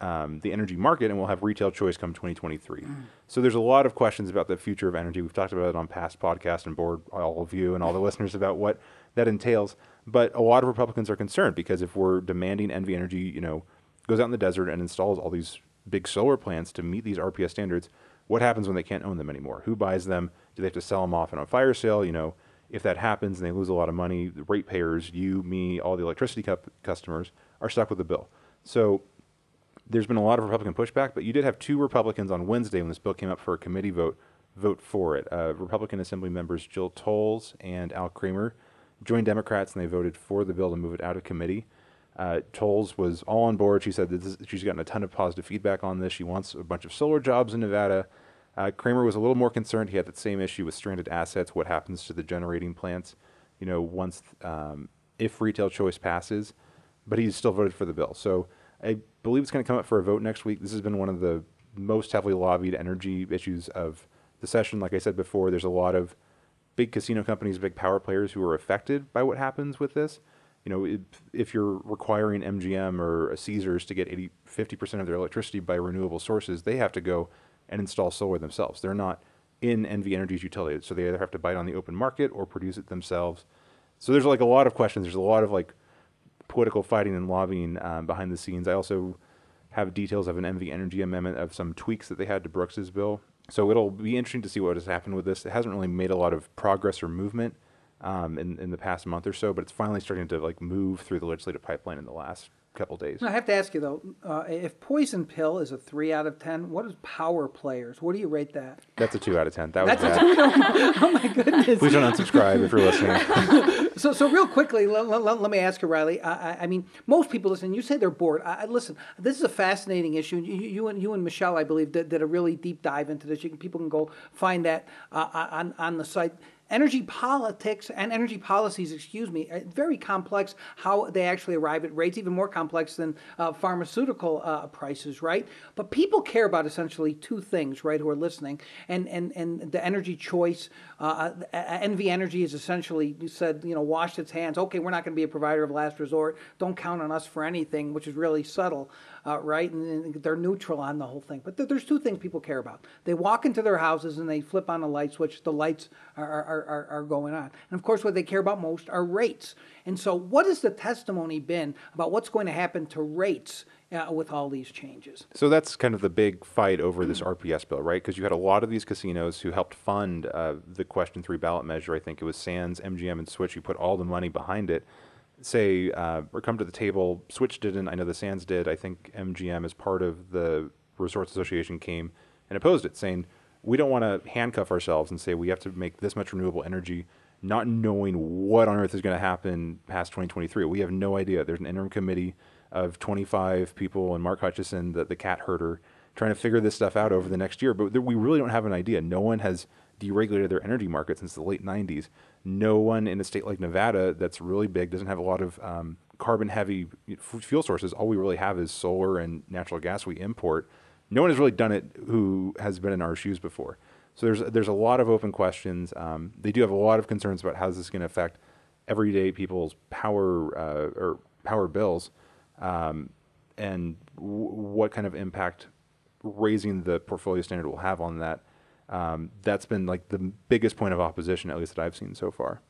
C: um, the energy market and we'll have retail choice come 2023. So there's a lot of questions about the future of energy. We've talked about it on past podcasts and board all of you and all the listeners about what that entails. But a lot of Republicans are concerned because if we're demanding NV Energy, you know, goes out in the desert and installs all these big solar plants to meet these RPS standards, what happens when they can't own them anymore? Who buys them? Do they have to sell them off in a fire sale? You know, if that happens and they lose a lot of money, the ratepayers, you, me, all the electricity cu- customers are stuck with the bill. So there's been a lot of Republican pushback, but you did have two Republicans on Wednesday when this bill came up for a committee vote vote for it. Uh, Republican Assembly members Jill Tolles and Al Kramer joined Democrats and they voted for the bill to move it out of committee. Uh, Tolles was all on board. She said that this, she's gotten a ton of positive feedback on this. She wants a bunch of solar jobs in Nevada. Uh, Kramer was a little more concerned. He had that same issue with stranded assets. What happens to the generating plants? You know, once um, if retail choice passes, but he still voted for the bill. So I believe it's going to come up for a vote next week. This has been one of the most heavily lobbied energy issues of the session. Like I said before, there's a lot of big casino companies, big power players who are affected by what happens with this. You know, if, if you're requiring MGM or Caesars to get 80, 50% of their electricity by renewable sources, they have to go and install solar themselves. They're not in NV Energy's utility, so they either have to buy it on the open market or produce it themselves. So there's like a lot of questions. There's a lot of like political fighting and lobbying um, behind the scenes. I also have details of an NV Energy amendment of some tweaks that they had to Brooks's bill. So it'll be interesting to see what has happened with this. It hasn't really made a lot of progress or movement um, in, in the past month or so, but it's finally starting to like move through the legislative pipeline in the last couple days.
A: I have to ask you though, uh, if Poison Pill is a three out of ten, what is Power Players? What do you rate that?
C: That's a two out of ten. That was
A: That's a
C: bad.
A: oh my goodness.
C: Please don't unsubscribe if you're listening.
A: So, so real quickly, let, let, let me ask you, Riley. I, I, I mean, most people listen. You say they're bored. I, I listen. This is a fascinating issue. You, you and you and Michelle, I believe, did, did a really deep dive into this. You can, people can go find that uh, on on the site. Energy politics and energy policies, excuse me, are very complex. How they actually arrive at rates, even more complex than uh, pharmaceutical uh, prices, right? But people care about essentially two things, right? Who are listening, and and and the energy choice. Uh, NV Energy has essentially said, you know, washed its hands. Okay, we're not going to be a provider of last resort. Don't count on us for anything, which is really subtle, uh, right? And, they're neutral on the whole thing. But th- there's two things people care about. They walk into their houses and they flip on a light switch. The lights are, are, are, are going on. And of course, what they care about most are rates. And so, what has the testimony been about what's going to happen to rates uh, with all these changes?
C: So that's kind of the big fight over this RPS bill, right? Because you had a lot of these casinos who helped fund uh, the Question 3 ballot measure. I think it was Sands, MGM, and Switch who put all the money behind it. Say, uh, or come to the table. Switch didn't. I know the Sands did. I think MGM, as part of the Resorts Association, came and opposed it, saying, we don't want to handcuff ourselves and say we have to make this much renewable energy, not knowing what on earth is going to happen past 2023. We have no idea. There's an interim committee of 25 people and Mark Hutchison, the, the cat herder, trying to figure this stuff out over the next year. But we really don't have an idea. No one has deregulated their energy market since the late 90s. No one in a state like Nevada that's really big doesn't have a lot of um, carbon heavy fuel sources. All we really have is solar and natural gas we import. No one has really done it who has been in our shoes before. So there's there's a lot of open questions. Um, they do have a lot of concerns about how this is going to affect everyday people's power uh, or power bills, um, and w- what kind of impact raising the portfolio standard will have on that. Um, that's been like the biggest point of opposition, at least that I've seen so far.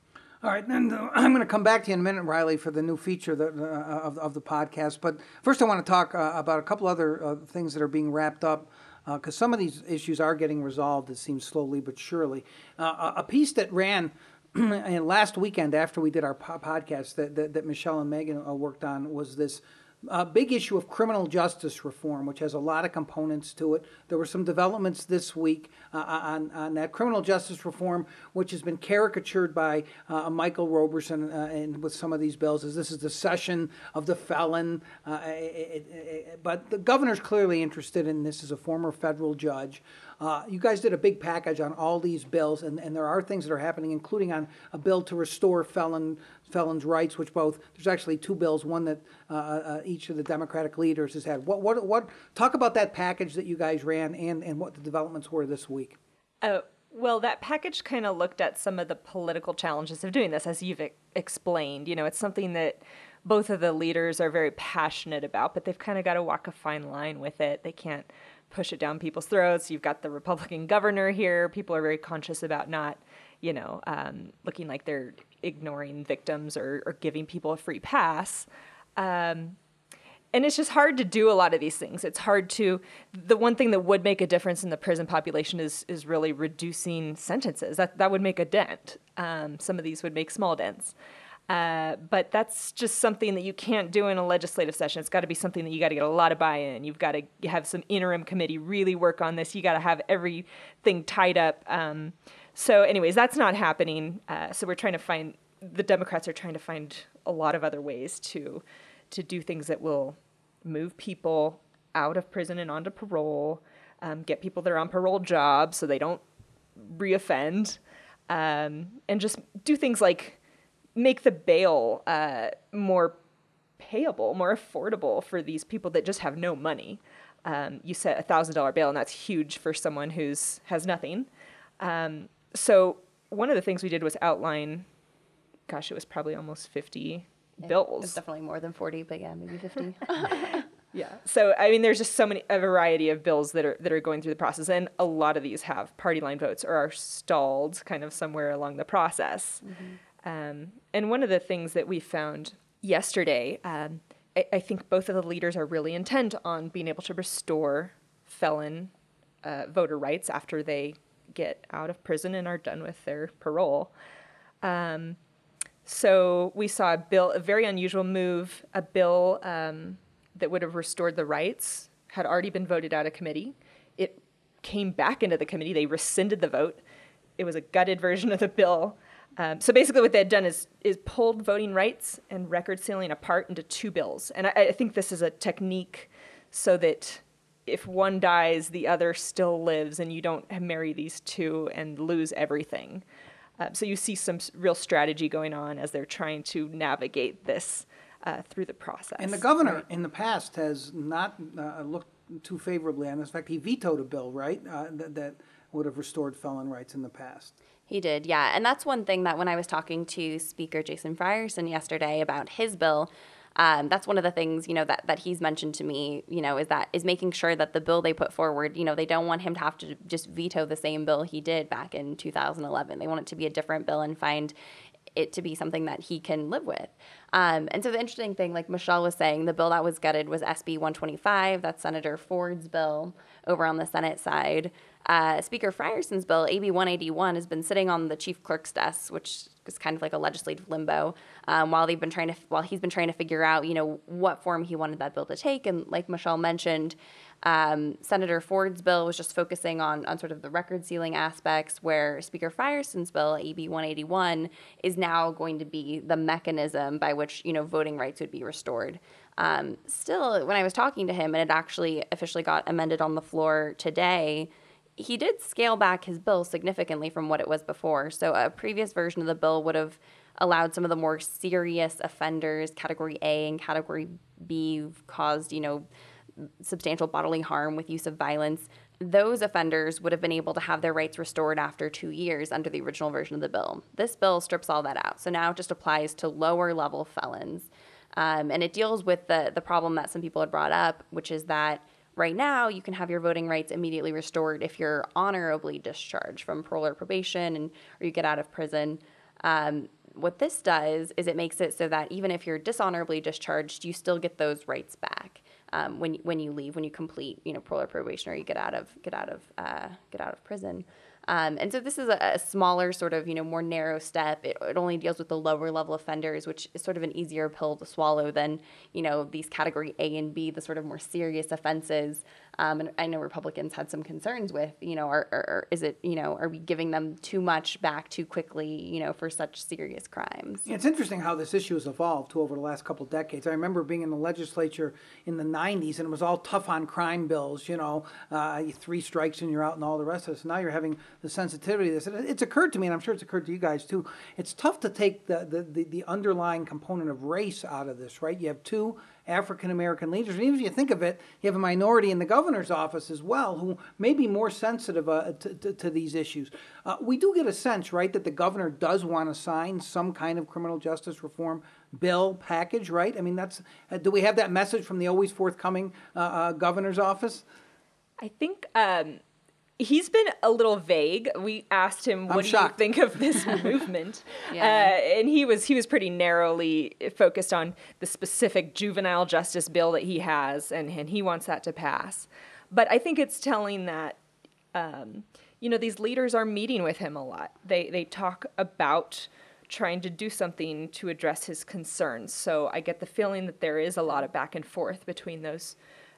A: All right, and uh, I'm going to come back to you in a minute, Riley, for the new feature that, uh, of, of the podcast. But first, I want to talk uh, about a couple other uh, things that are being wrapped up because uh, some of these issues are getting resolved, it seems slowly but surely. Uh, a piece that ran last weekend after we did our po- podcast that, that, that, Michelle and Megan worked on was this a big issue of criminal justice reform, which has a lot of components to it. There were some developments this week uh, uh on, on that criminal justice reform, which has been caricatured by uh, Michael Roberson uh, and with some of these bills, as this is the session of the felon. Uh, it, it, it, but the governor's clearly interested in this as a former federal judge. Uh, you guys did a big package on all these bills, and, and there are things that are happening, including on a bill to restore felon felons' rights, which both there's actually two bills, one that uh, uh, each of the Democratic leaders has had. What what what? Talk about that package that you guys ran, and and what the developments were this week.
D: Uh, well, that package kind of looked at some of the political challenges of doing this, as you've explained. You know, it's something that both of the leaders are very passionate about, but they've kind of got to walk a fine line with it. They can't push it down people's throats. You've got the Republican governor here. People are very conscious about not, you know, um, looking like they're ignoring victims or, or giving people a free pass. Um, and it's just hard to do a lot of these things. It's hard to. The one thing that would make a difference in the prison population is is really reducing sentences. That that would make a dent. Um, some of these would make small dents. Uh, but that's just something that you can't do in a legislative session. It's got to be something that you got to get a lot of buy-in. You've got to have some interim committee really work on this. You got to have everything tied up. Um, so, anyways, that's not happening. Uh, so we're trying to find. The Democrats are trying to find a lot of other ways to to do things that will move people out of prison and onto parole, um, get people that are on parole jobs so they don't reoffend, um, and just do things like make the bail uh, more payable, more affordable for these people that just have no money. Um, you set a thousand dollar bail, and that's huge for someone who's has nothing. Um, so one of the things we did was outline. Gosh, it was probably almost fifty
B: yeah,
D: bills.
B: It's definitely more than forty, but yeah, maybe fifty.
D: yeah. So I mean, there's just so many a variety of bills that are that are going through the process, and a lot of these have party line votes or are stalled kind of somewhere along the process. Mm-hmm. Um, and one of the things that we found yesterday, um, I, I, think both of the leaders are really intent on being able to restore felon uh, voter rights after they get out of prison and are done with their parole. Um, so we saw a bill, a very unusual move, a bill um, that would have restored the rights had already been voted out of committee. It came back into the committee. They rescinded the vote. It was a gutted version of the bill. Um, so basically, what they had done is is pulled voting rights and record sealing apart into two bills, and I, I, think this is a technique so that if one dies, the other still lives, and you don't marry these two and lose everything. Uh, so you see some real strategy going on as they're trying to navigate this uh, through the process.
A: And the governor, right? in the past, has not uh, looked too favorably on this. In fact, he vetoed a bill, right, uh, that, that would have restored felon rights in the past.
B: He did, yeah. And that's one thing that when I was talking to Speaker Jason Frierson yesterday about his bill, um, that's one of the things you know that, that he's mentioned to me you know is that is making sure that the bill they put forward you know they don't want him to have to just veto the same bill he did back in 2011 they want it to be a different bill and find it to be something that he can live with. Um, and so the interesting thing, like Michelle was saying, the bill that was gutted was SB 125. That's Senator Ford's bill over on the Senate side. Uh, Speaker Frierson's bill, AB 181, has been sitting on the chief clerk's desk, which is kind of like a legislative limbo, um, while they've been trying to, while he's been trying to figure out, you know, what form he wanted that bill to take. And like Michelle mentioned, um, Senator Ford's bill was just focusing on, on sort of the record sealing aspects, where Speaker Frierson's bill, AB 181, is now going to be the mechanism by which you know voting rights would be restored. Um, still, when I was talking to him, and it actually officially got amended on the floor today, he did scale back his bill significantly from what it was before. So a previous version of the bill would have allowed some of the more serious offenders, category A and category B, caused, you know, substantial bodily harm with use of violence. Those offenders would have been able to have their rights restored after two years under the original version of the bill. This bill strips all that out. So now it just applies to lower level felons. Um, and it deals with the, the problem that some people had brought up, which is that right now you can have your voting rights immediately restored if you're honorably discharged from parole or probation and or you get out of prison. Um, what this does is it makes it so that even if you're dishonorably discharged, you still get those rights back um, when when you leave, when you complete, you know, parole or probation, or you get out of get out of uh, get out of prison. Um, and so this is a, a, smaller, sort of, you know, more narrow step. It, it, only deals with the lower level offenders, which is sort of an easier pill to swallow than, you know, these category A and B, the sort of more serious offenses. Um, and I know Republicans had some concerns with, you know, are, are, is it, you know, are we giving them too much back too quickly, you know, for such serious crimes?
A: Yeah, it's interesting how this issue has evolved too over the last couple of decades. I remember being in the legislature in the 90s and it was all tough on crime bills, you know, uh, three strikes and you're out and all the rest of this. Now you're having the sensitivity of this. It's occurred to me, and I'm sure it's occurred to you guys too. It's tough to take the, the, the, the underlying component of race out of this, right? You have two African American leaders, and even if you think of it, you have a minority in the governor's office as well who may be more sensitive uh, to, to, to, these issues. Uh, we do get a sense, right, that the governor does want to sign some kind of criminal justice reform bill package, right? I mean, that's uh, do we have that message from the always forthcoming uh, uh, governor's office?
D: I think um, he's been a little vague. We asked him, "What
A: I'm
D: do
A: shocked.
D: you think of this movement?"
B: Yeah.
D: uh, and he was he was pretty narrowly focused on the specific juvenile justice bill that he has, and and he wants that to pass. But I think it's telling that. Um, you know, these leaders are meeting with him a lot. They they talk about trying to do something to address his concerns. So I get the feeling that there is a lot of back and forth between those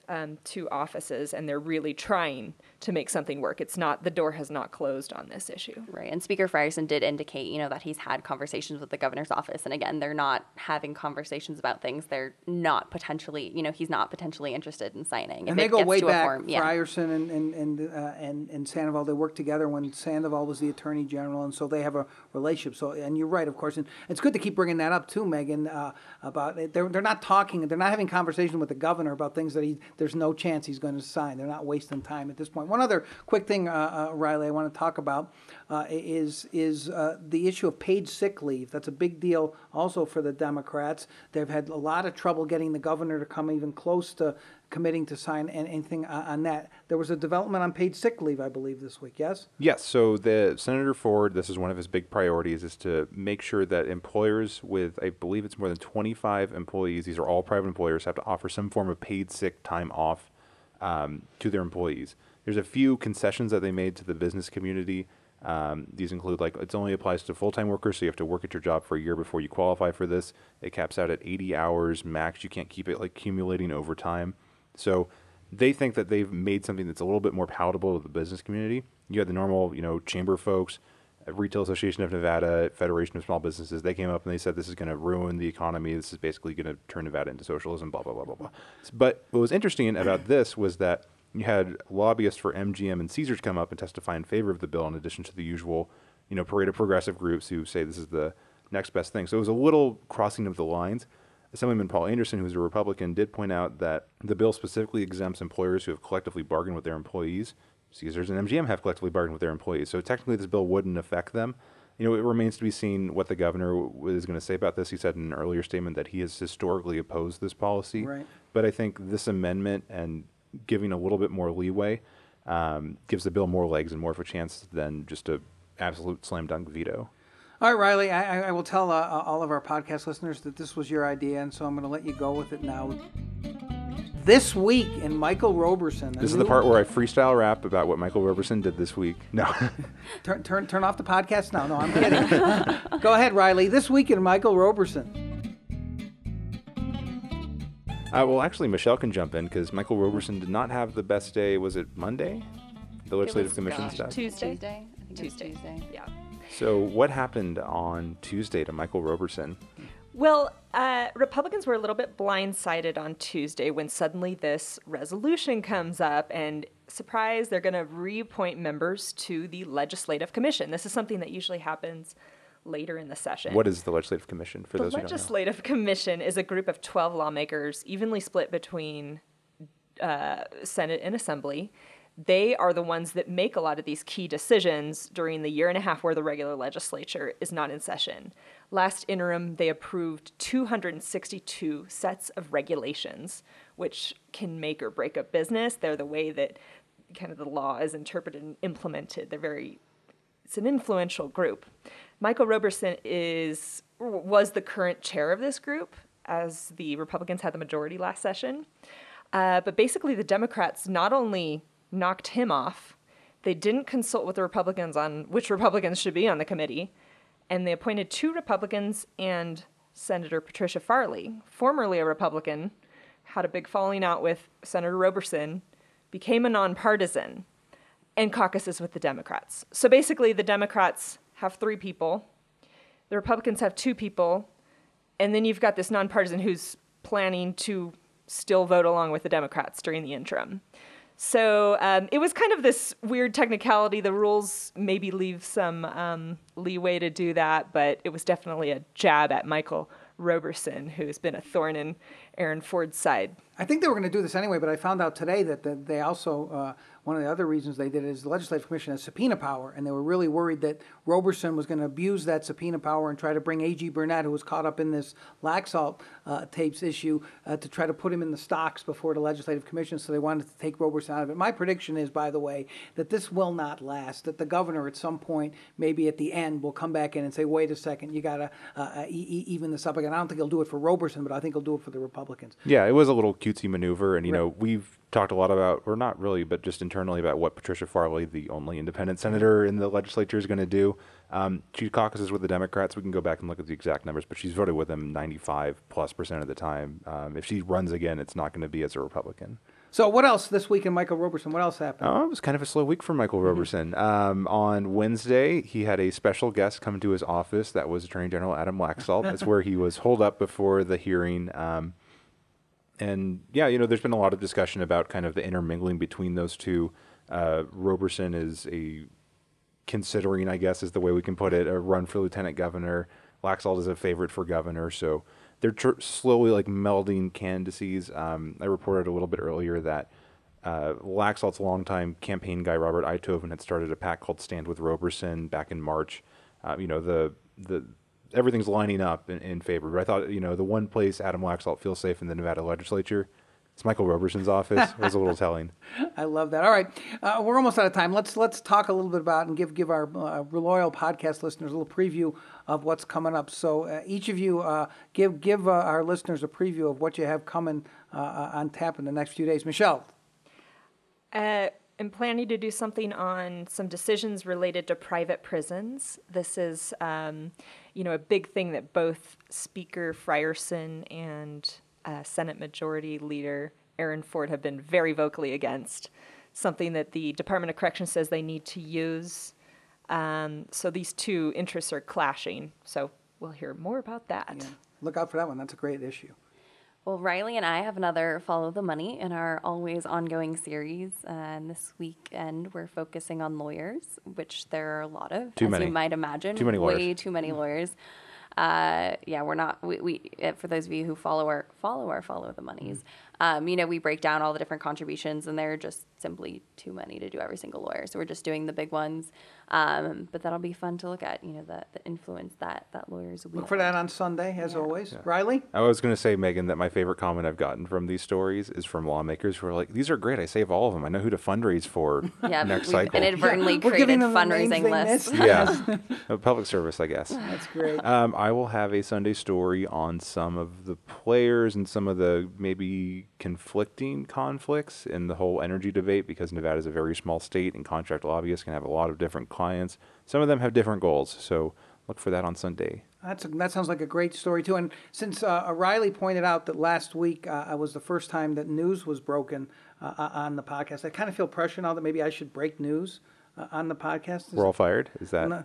D: um, two offices, and they're really trying to make something work. It's not the door has not closed on this issue.
B: Right. And Speaker Frierson did indicate, you know, that he's had conversations with the governor's office. And again, they're not having conversations about things they're not potentially, you know, he's not potentially interested in signing.
A: And
B: if
A: they
B: it
A: go way back.
B: form- yeah.
A: Frierson and and and, uh, and and Sandoval they worked together when Sandoval was the attorney general, and so they have a relationship. So, and you're right, of course, and it's good to keep bringing that up too, Megan. Uh, about it. they're they're not talking, they're not having conversation with the governor about things that he there's no chance he's going to sign. They're not wasting time at this point. One other quick thing, uh, uh, Riley, I want to talk about uh, is is uh, the issue of paid sick leave. That's a big deal also for the Democrats. They've had a lot of trouble getting the governor to come even close to committing to sign anything on on that. There was a development on paid sick leave, I believe, this week. Yes.
C: Yes. So the Senator Ford, this is one of his big priorities, is to make sure that employers with, I believe it's more than 25 employees, these are all private employers, have to offer some form of paid sick time off um, to their employees. There's a few concessions that they made to the business community. Um, these include like it only applies to full-time workers, so you have to work at your job for a year before you qualify for this. It caps out at 80 hours max. You can't keep it like accumulating over time. So they think that they've made something that's a little bit more palatable to the business community. You had the normal, you know, chamber folks, uh, Retail Association of Nevada, Federation of Small Businesses. They came up and they said this is going to ruin the economy. This is basically going to turn Nevada into socialism. Blah blah blah blah blah. But what was interesting about this was that you had lobbyists for MGM and Caesars come up and testify in favor of the bill, in addition to the usual, you know, parade of progressive groups who say this is the next best thing. So it was a little crossing of the lines. Assemblyman Paul Anderson, who's a Republican, did point out that the bill specifically exempts employers who have collectively bargained with their employees. Caesars and MGM have collectively bargained with their employees. So technically, this bill wouldn't affect them. You know, it remains to be seen what the governor is going to say about this. He said in an earlier statement that he has historically opposed this policy.
A: Right.
C: But I think this amendment and giving a little bit more leeway um, gives the bill more legs and more of a chance than just a absolute slam dunk veto.
A: All right, Riley. I, I- will tell uh, uh, all of our podcast listeners that this was your idea, and so I'm going to let you go with it now. This week in Michael Roberson.
C: This is the part where I freestyle rap about what Michael Roberson did this week. No.
A: Turn, turn, turn off the podcast now. No, I'm kidding. Go ahead, Riley. This week in Michael Roberson.
C: Uh, well, actually, Michelle can jump in because Michael Roberson did not have the best day. Was it Monday? The legislative commission
B: gosh,
C: stuff.
D: Tuesday?
B: Tuesday. I think
D: Tuesday.
B: Tuesday.
D: Yeah.
C: So, what happened on Tuesday to Michael Roberson?
D: Well, uh, Republicans were a little bit blindsided on Tuesday when suddenly this resolution comes up, and surprise, they're going to reappoint members to the Legislative Commission. This is something that usually happens later in the session.
C: What is the Legislative Commission for
D: the
C: those who don't know?
D: The Legislative Commission is a group of 12 lawmakers evenly split between uh, Senate and Assembly. They are the ones that make a lot of these key decisions during the year and a half where the regular legislature is not in session. Last interim, they approved 262 sets of regulations, which can make or break a business. They're the way that kind of the law is interpreted and implemented. They're very, it's an influential group. Michael Roberson is was the current chair of this group as the Republicans had the majority last session. Uh, but basically, the Democrats not only knocked him off. They didn't consult with the Republicans on which Republicans should be on the committee, and they appointed two Republicans and Senator Patricia Farley, formerly a Republican, had a big falling out with Senator Roberson, became a nonpartisan, and caucuses with the Democrats. So basically, the Democrats have three people, the Republicans have two people, and then you've got this nonpartisan who's planning to still vote along with the Democrats during the interim. So um, it was kind of this weird technicality. The rules maybe leave some um, leeway to do that, but it was definitely a jab at Michael Roberson, who's been a thorn in Aaron Ford's side.
A: I think they were going to do this anyway, but I found out today that, that they also uh, one of the other reasons they did it is the Legislative Commission has subpoena power, and they were really worried that Roberson was going to abuse that subpoena power and try to bring A.G. Burnett, who was caught up in this Laxalt uh, tapes issue, uh, to try to put him in the stocks before the Legislative Commission. So they wanted to take Roberson out of it. My prediction is, by the way, that this will not last. That the governor, at some point, maybe at the end, will come back in and say, "Wait a second, you got to uh, uh, even this up again." I don't think he'll do it for Roberson, but I think he'll do it for the Republicans.
C: Yeah, it was a little cutesy maneuver, and you right. know we've talked a lot about, or not really, but just internally about what Patricia Farley, the only independent senator in the legislature, is going to do. Um, she caucuses with the Democrats. We can go back and look at the exact numbers, but she's voted with them 95 plus percent of the time. Um, if she runs again, it's not going to be as a Republican.
A: So what else this week in Michael Roberson? What else happened?
C: Oh, it was kind of a slow week for Michael mm-hmm. Roberson. Um, on Wednesday, he had a special guest come to his office. That was Attorney General Adam Laxalt. That's where he was holed up before the hearing. Um, and yeah, you know, there's been a lot of discussion about kind of the intermingling between those two. Uh, Roberson is a considering, I guess, is the way we can put it, a run for lieutenant governor. Laxalt is a favorite for governor, so they're tr- slowly like melding candidacies. Um, I reported a little bit earlier that uh, Laxalt's longtime campaign guy Robert Uithoven had started a pack called Stand with Roberson back in March. Uh, you know the the everything's lining up in, in favor. But I thought, you know, the one place Adam Laxalt feels safe in the Nevada legislature it's Michael Roberson's office. It was a little telling.
A: I love that. All right, uh, we're almost out of time. Let's let's talk a little bit about and give give our uh, loyal podcast listeners a little preview of what's coming up. So uh, each of you uh, give give uh, our listeners a preview of what you have coming uh, on tap in the next few days. Michelle.
D: I'm planning to do something on some decisions related to private prisons. This is, um, you know, a big thing that both Speaker Frierson and uh, Senate Majority Leader Aaron Ford have been very vocally against. Something that the Department of Corrections says they need to use. Um, so these two interests are clashing. So we'll hear more about that. Yeah.
A: Look out for that one. That's a great issue.
B: Well, Riley and I have another Follow the Money in our always ongoing series. Uh, and this weekend, we're focusing on lawyers, which there are a lot of,
C: too
B: as
C: many.
B: you might imagine.
C: Too many lawyers.
B: Way too many lawyers. Uh, yeah, we're not. We, we uh, for those of you who follow our follow our follow the monies. Mm-hmm um, you know, we break down all the different contributions, and they're just simply too many to do every single lawyer. So we're just doing the big ones. Um, but that'll be fun to look at. You know, the, the influence that that lawyers will
A: look for that on Sunday, as yeah. always. Yeah. Riley,
C: I was going to say, Megan, that my favorite comment I've gotten from these stories is from lawmakers who are like, "These are great. I save all of them. I know who to fundraise for
B: yeah,
C: next
B: we've
C: cycle."
B: Inadvertently yeah, created fundraising lists.
C: yeah, a public service, I guess.
A: That's great.
C: Um, I will have a Sunday story on some of the players and some of the maybe conflicting conflicts in the whole energy debate because Nevada is a very small state and contract lobbyists can have a lot of different clients. Some of them have different goals, so look for that on Sunday.
A: That's a, that sounds like a great story too. And since uh, O'Reilly pointed out that last week uh, was the first time that news was broken uh, on the podcast, I kind of feel pressure now that maybe I should break news uh, on the podcast? Is-
C: We're all fired. Is that?
A: no,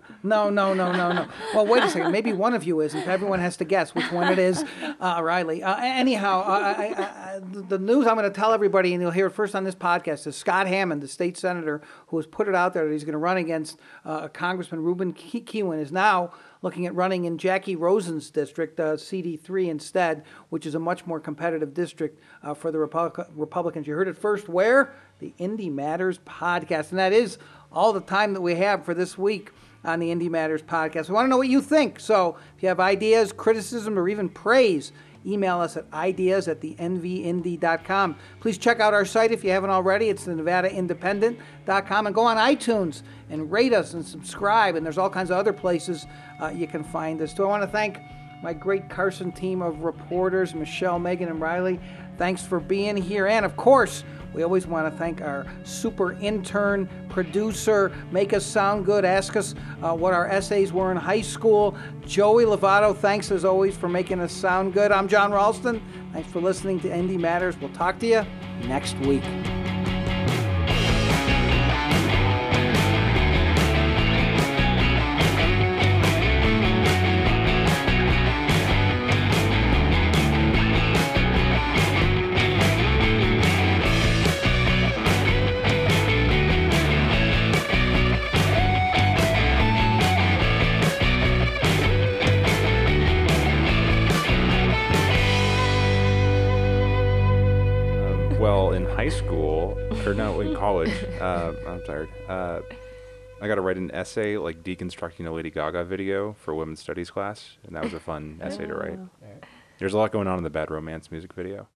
A: no, no, no, no. Well, wait a second. Maybe one of you isn't. Everyone has to guess which one it is. Uh, Riley. Uh, anyhow, uh, I, I, I, the news I'm going to tell everybody, and you'll hear it first on this podcast, is Scott Hammond, the state senator who has put it out there that he's going to run against uh, Congressman Ruben Ke- Kihuen, is now looking at running in Jackie Rosen's district, uh, CD3 instead, which is a much more competitive district uh, for the Republic- Republicans. You heard it first where? The Indy Matters podcast. And that is all the time that we have for this week on the Indy Matters podcast. We want to know what you think. So if you have ideas, criticism, or even praise, email us at ideas at the nvindy.com. Please check out our site if you haven't already. It's the nevadaindependent.com and go on iTunes and rate us and subscribe. And there's all kinds of other places uh, you can find us. So I want to thank my great Carson team of reporters, Michelle, Megan, and Riley. Thanks for being here. And of course, we always want to thank our super intern, producer, make us sound good, ask us uh, what our essays were in high school. Joey Lovato, thanks as always for making us sound good. I'm Jon Ralston. Thanks for listening to Indy Matters. We'll talk to you next week.
C: Tired. Uh, I got to write an essay like deconstructing a Lady Gaga video for women's studies class, and that was a fun essay to write. There's a lot going on in the Bad Romance music video.